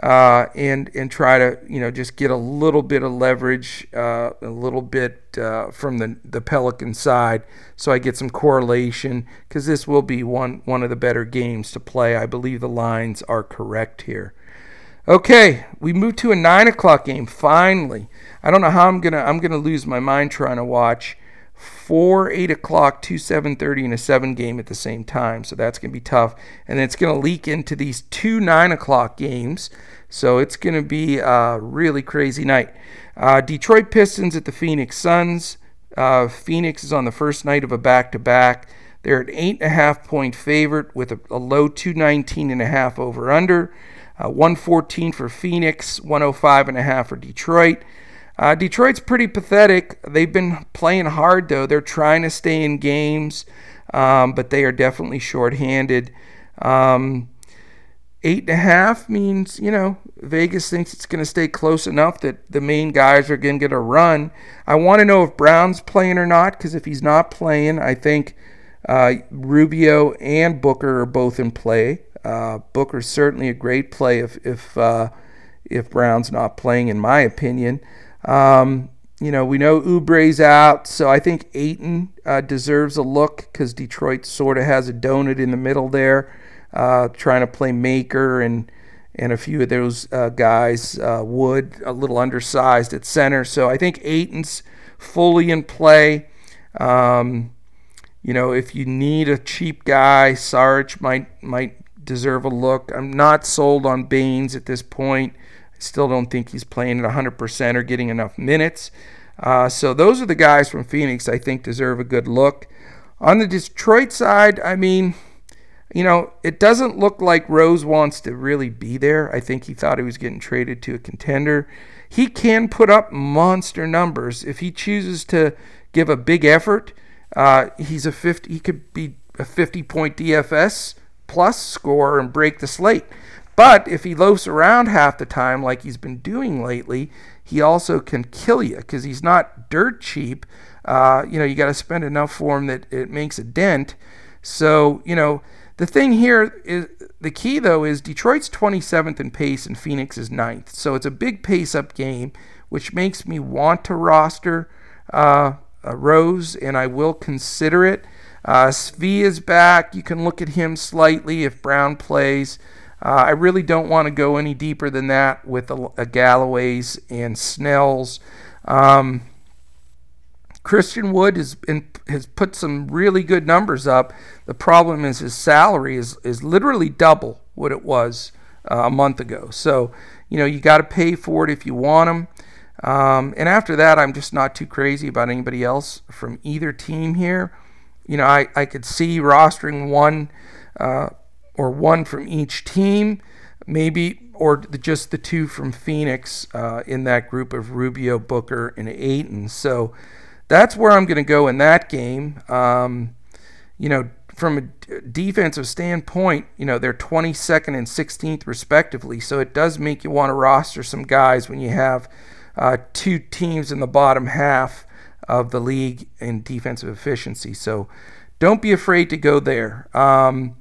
Uh, and and try to you know just get a little bit of leverage, uh, a little bit uh, from the the Pelican side, so I get some correlation because this will be one one of the better games to play. I believe the lines are correct here. Okay, we move to a nine o'clock game. Finally, I don't know how I'm gonna I'm gonna lose my mind trying to watch four eight o'clock, two seven thirty, and a seven game at the same time. So that's gonna be tough, and it's gonna leak into these two nine o'clock games. So it's gonna be a really crazy night. Uh, Detroit Pistons at the Phoenix Suns. Uh, Phoenix is on the first night of a back to back. They're an eight and a half point favorite with a, a low 219 and a half over under. Uh, 114 for Phoenix, 105 and a half for Detroit. Uh, Detroit's pretty pathetic. They've been playing hard, though. They're trying to stay in games, um, but they are definitely shorthanded. Um, eight and a half means, you know, Vegas thinks it's going to stay close enough that the main guys are going to get a run. I want to know if Brown's playing or not, because if he's not playing, I think uh, Rubio and Booker are both in play. Uh, Booker's certainly a great play if if uh, if Brown's not playing, in my opinion. Um, you know, we know Oubre's out, so I think Ayton uh, deserves a look because Detroit sort of has a donut in the middle there, uh, trying to play maker and and a few of those uh, guys, uh, Wood, a little undersized at center. So I think Ayton's fully in play. Um, you know, if you need a cheap guy, Sarge might might deserve a look. I'm not sold on Baynes at this point. Still don't think he's playing at 100% or getting enough minutes. Uh, so those are the guys from Phoenix I think deserve a good look. On the Detroit side, I mean, you know, it doesn't look like Rose wants to really be there. I think he thought he was getting traded to a contender. He can put up monster numbers if he chooses to give a big effort. Uh, he's a 50. He could be a 50 point DFS plus score and break the slate. But if he loafs around half the time like he's been doing lately, he also can kill you because he's not dirt cheap. Uh, you know, you got to spend enough for him that it makes a dent. So, you know, the thing here is the key though is Detroit's 27th in pace and Phoenix is 9th. So it's a big pace up game, which makes me want to roster uh, Rose, and I will consider it. Uh, Svi is back. You can look at him slightly if Brown plays. Uh, I really don't want to go any deeper than that with a, a Galloways and Snells. Um, Christian Wood has been, has put some really good numbers up. The problem is his salary is is literally double what it was uh, a month ago. So you know you got to pay for it if you want him. Um, and after that, I'm just not too crazy about anybody else from either team here. You know, I, I could see rostering one uh, or one from each team, maybe, or just the two from Phoenix uh, in that group of Rubio, Booker, and Ayton. So that's where I'm going to go in that game. Um, you know, from a defensive standpoint, you know, they're 22nd and 16th respectively. So it does make you want to roster some guys when you have uh, two teams in the bottom half of the league in defensive efficiency. So don't be afraid to go there. Um,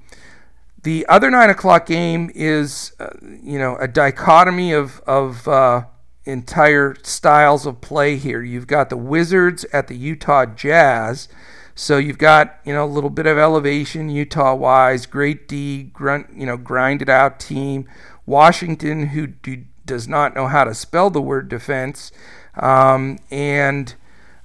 the other nine o'clock game is, uh, you know, a dichotomy of of uh, entire styles of play here. You've got the Wizards at the Utah Jazz, so you've got you know a little bit of elevation Utah wise, great D, grunt, you know, grinded out team. Washington, who do, does not know how to spell the word defense, um, and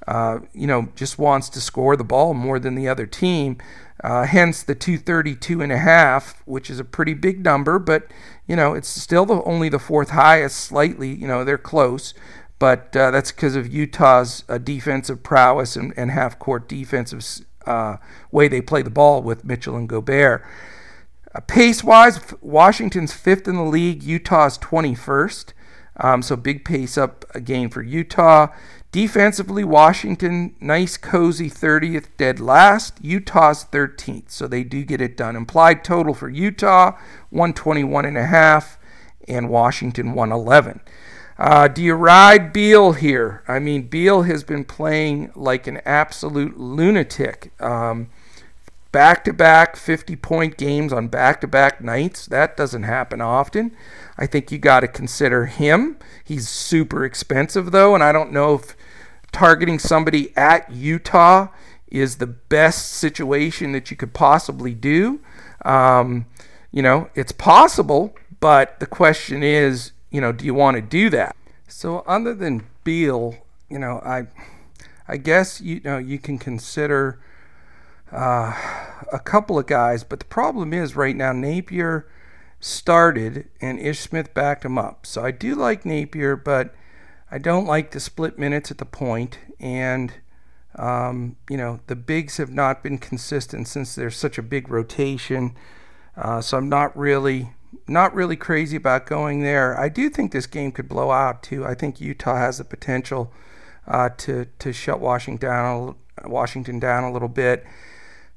uh, you know just wants to score the ball more than the other team. Uh, hence the 232 and a half, which is a pretty big number, but you know it's still the, only the fourth highest. Slightly, you know they're close, but uh, that's because of Utah's uh, defensive prowess and, and half-court defensive uh, way they play the ball with Mitchell and Gobert. Uh, pace-wise, Washington's fifth in the league. Utah's 21st. Um, so big pace up again for Utah. Defensively, Washington, nice cozy 30th, dead last. Utah's 13th, so they do get it done. Implied total for Utah, 121 and a half, and Washington 111. Uh, do you ride Beal here? I mean, Beal has been playing like an absolute lunatic. Back to back 50 point games on back to back nights. That doesn't happen often. I think you got to consider him. He's super expensive, though, and I don't know if targeting somebody at Utah is the best situation that you could possibly do. Um, you know, it's possible, but the question is, you know, do you want to do that? So other than Beal, you know, I I guess you know you can consider uh, a couple of guys, but the problem is right now Napier started and Ish Smith backed him up. So I do like Napier, but I don't like the split minutes at the point. point, and um, you know the bigs have not been consistent since there's such a big rotation. Uh, so I'm not really not really crazy about going there. I do think this game could blow out too. I think Utah has the potential uh, to to shut Washington down, Washington down a little bit.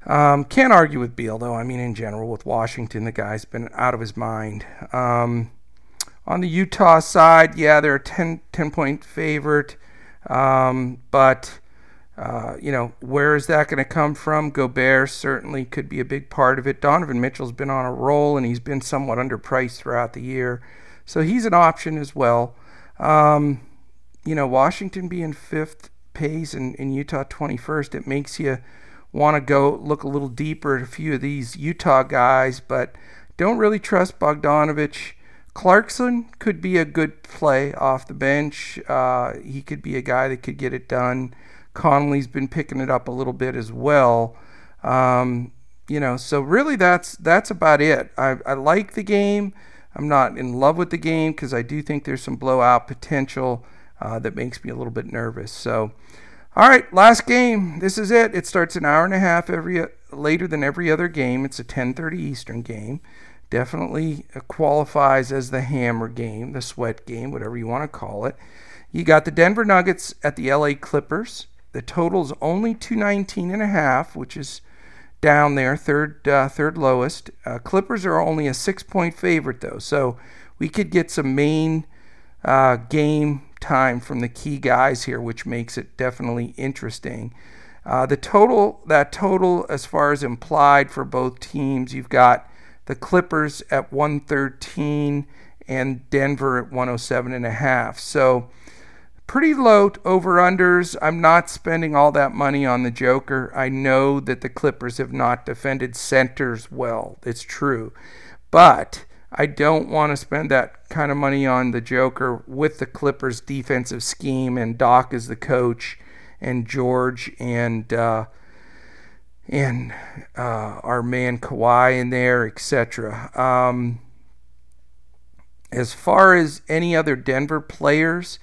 Um, can't argue with Beal though. I mean, in general, with Washington, the guy's been out of his mind. Um, on the Utah side, yeah, they're a 10, 10 point favorite, um, but uh, you know, where is that going to come from? Gobert certainly could be a big part of it. Donovan Mitchell's been on a roll and he's been somewhat underpriced throughout the year. So he's an option as well. Um, you know, Washington being fifth pays and, in Utah 21st, it makes you want to go look a little deeper at a few of these Utah guys, but don't really trust Bogdanovich. Clarkson could be a good play off the bench. Uh, he could be a guy that could get it done. Conley's been picking it up a little bit as well. Um, you know, so really that's that's about it. I, I like the game. I'm not in love with the game because I do think there's some blowout potential uh, that makes me a little bit nervous. So, all right, last game. This is it. It starts an hour and a half every later than every other game. It's a 10:30 Eastern game. Definitely qualifies as the hammer game, the sweat game, whatever you want to call it. You got the Denver Nuggets at the LA Clippers. The total is only 219 and a half, which is down there, third uh, third lowest. Uh, Clippers are only a six point favorite though, so we could get some main uh, game time from the key guys here, which makes it definitely interesting. Uh, the total, that total, as far as implied for both teams, you've got the Clippers at 113 and Denver at 107 and a half. So pretty low over unders. I'm not spending all that money on the Joker. I know that the Clippers have not defended centers well. It's true. But I don't want to spend that kind of money on the Joker with the Clippers defensive scheme and Doc as the coach and George and uh, and uh, our man Kawhi in there, etc. Um, as far as any other Denver players,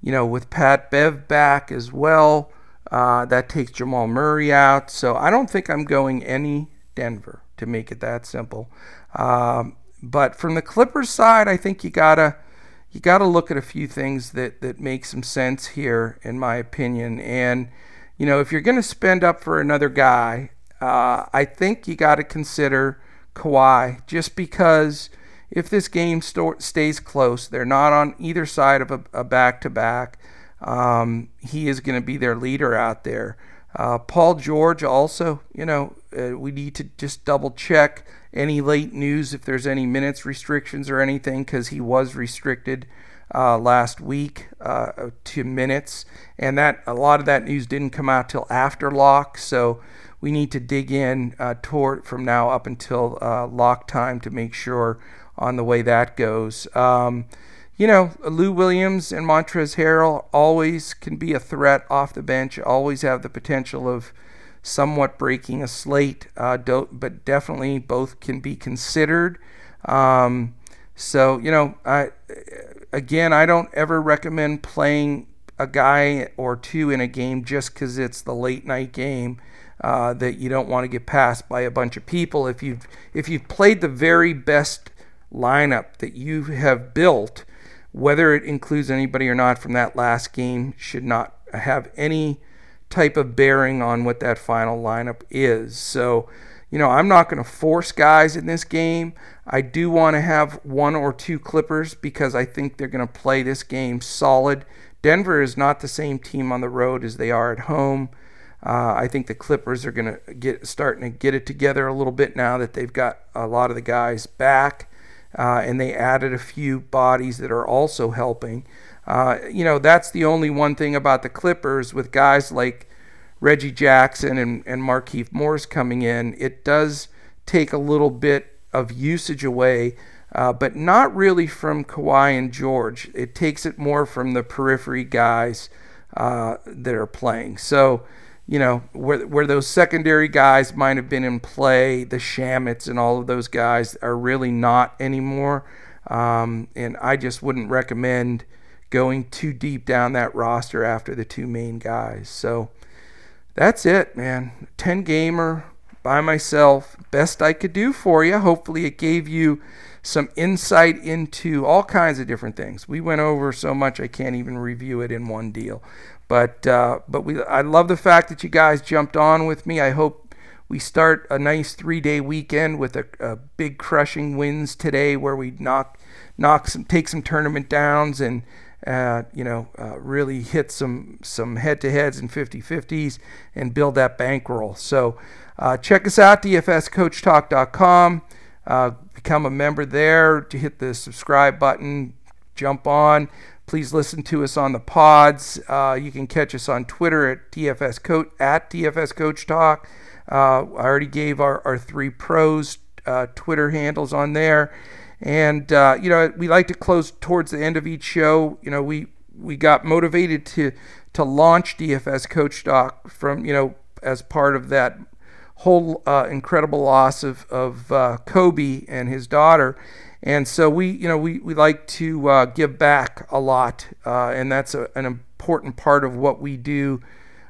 you know, with Pat Bev back as well, uh, that takes Jamal Murray out. So I don't think I'm going any Denver to make it that simple. Um, but from the Clippers side, I think you gotta you gotta look at a few things that that make some sense here, in my opinion. And you know, if you're to spend up for another guy, uh, I think you got to consider Kawhi, just because if this game sto- stays close, they're not on either side of a back to back. He is going to be their leader out there. Uh, Paul George also, you know, uh, we need to just double check any late news if there's any minutes restrictions or anything because he was restricted uh, last week uh, to minutes, and that a lot of that news didn't come out till after lock. So we need to dig in uh, toward from now up until uh, lock time to make sure on the way that goes. Um, you know, Lou Williams and Montrezl Harrell always can be a threat off the bench, always have the potential of somewhat breaking a slate, uh, but definitely both can be considered. Um, so, you know, I, again, I don't ever recommend playing a guy or two in a game just because it's the late night game. Uh, that you don't want to get passed by a bunch of people. If you've if you've played the very best lineup that you have built, whether it includes anybody or not from that last game, should not have any type of bearing on what that final lineup is. So, you know, I'm not going to force guys in this game. I do want to have one or two Clippers because I think they're going to play this game solid. Denver is not the same team on the road as they are at home. Uh, I think the Clippers are going to get starting to get it together a little bit now that they've got a lot of the guys back, uh, and they added a few bodies that are also helping. Uh, you know, that's the only one thing about the Clippers with guys like Reggie Jackson and, and Markieff Morris coming in. It does take a little bit of usage away, uh, but not really from Kawhi and George. It takes it more from the periphery guys uh, that are playing. So, you know, where, where those secondary guys might have been in play, the Shamets and all of those guys are really not anymore. Um, and I just wouldn't recommend going too deep down that roster after the two main guys. So that's it, man. 10 gamer by myself, best I could do for you. Hopefully, it gave you some insight into all kinds of different things. We went over so much I can't even review it in one deal. But uh, but we I love the fact that you guys jumped on with me. I hope we start a nice three day weekend with a, a big crushing wins today, where we knock knock some take some tournament downs and. Uh, you know, uh, really hit some some head-to-heads and 50-50s and build that bankroll. So, uh, check us out, dfscoachtalk.com. Uh, become a member there to hit the subscribe button, jump on. Please listen to us on the pods. Uh, you can catch us on Twitter at DFS Coach at DFS Coach Talk. Uh, I already gave our, our three pros uh, Twitter handles on there, and uh, you know we like to close towards the end of each show. You know we we got motivated to to launch DFS Coach Talk from you know as part of that whole uh, incredible loss of of uh, Kobe and his daughter and so we, you know, we, we like to uh, give back a lot, uh, and that's a, an important part of what we do.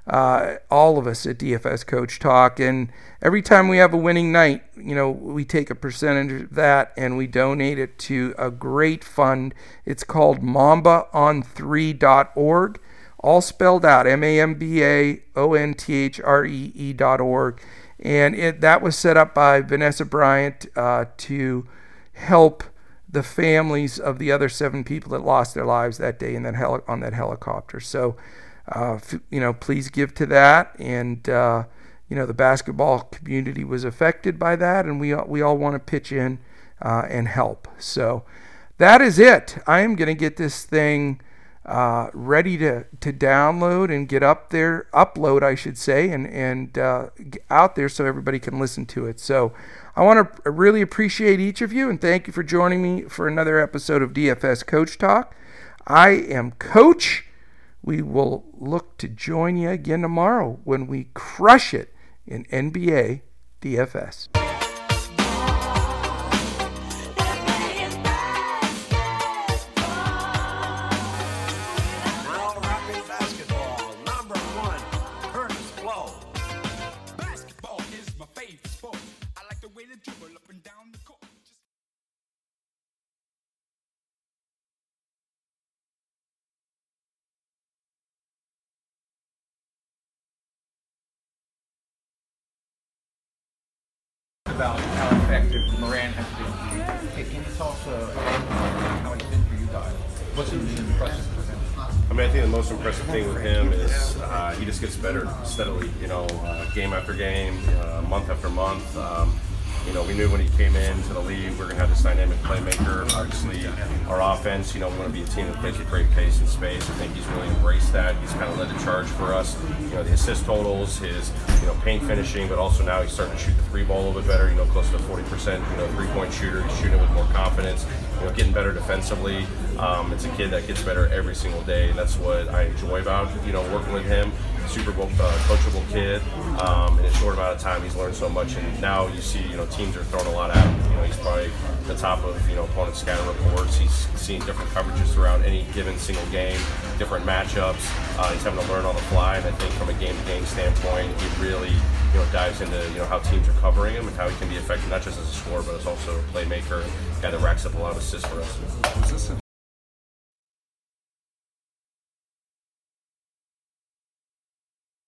Uh, all of us at DFS Coach Talk, and every time we have a winning night, you know, we take a percentage of that and we donate it to a great fund. It's called MambaOn3.org, all spelled out: M-A-M-B-A-O-N-T-H-R-E-E.org, and it that was set up by Vanessa Bryant uh, to help the families of the other seven people that lost their lives that day in that heli- on that helicopter. So, uh, f- you know, please give to that. And uh, you know, the basketball community was affected by that, and we we all want to pitch in uh, and help. So, that is it. I am going to get this thing. Uh, ready to, to download and get up there, upload, I should say, and and uh, out there so everybody can listen to it. So I want to really appreciate each of you and thank you for joining me for another episode of DFS Coach Talk. I am Coach. We will look to join you again tomorrow when we crush it in NBA DFS. Gets better steadily. You know, uh, game after game, uh, month after month. Um, you know, we knew when he came into the league, we are to have this dynamic playmaker. Obviously, our offense, you know, we want to be a team that plays with great pace and space. I think he's really embraced that. He's kind of led the charge for us. You know, the assist totals, his, you know, paint finishing, but also now he's starting to shoot the three ball a little bit better, you know, close to 40%, you know, three point shooter. He's shooting with more confidence, you know, getting better defensively. Um, it's a kid that gets better every single day, and that's what I enjoy about, you know, working with him super uh, coachable kid. Um, in a short amount of time, he's learned so much, and now you see, you know, teams are throwing a lot at him. You know, he's probably the top of you know opponent scouting reports. He's seeing different coverages throughout any given single game, different matchups. Uh, he's having to learn on the fly, and I think from a game-to-game standpoint, he really you know dives into you know how teams are covering him and how he can be effective not just as a scorer but as also a playmaker, guy that racks up a lot of assists for us.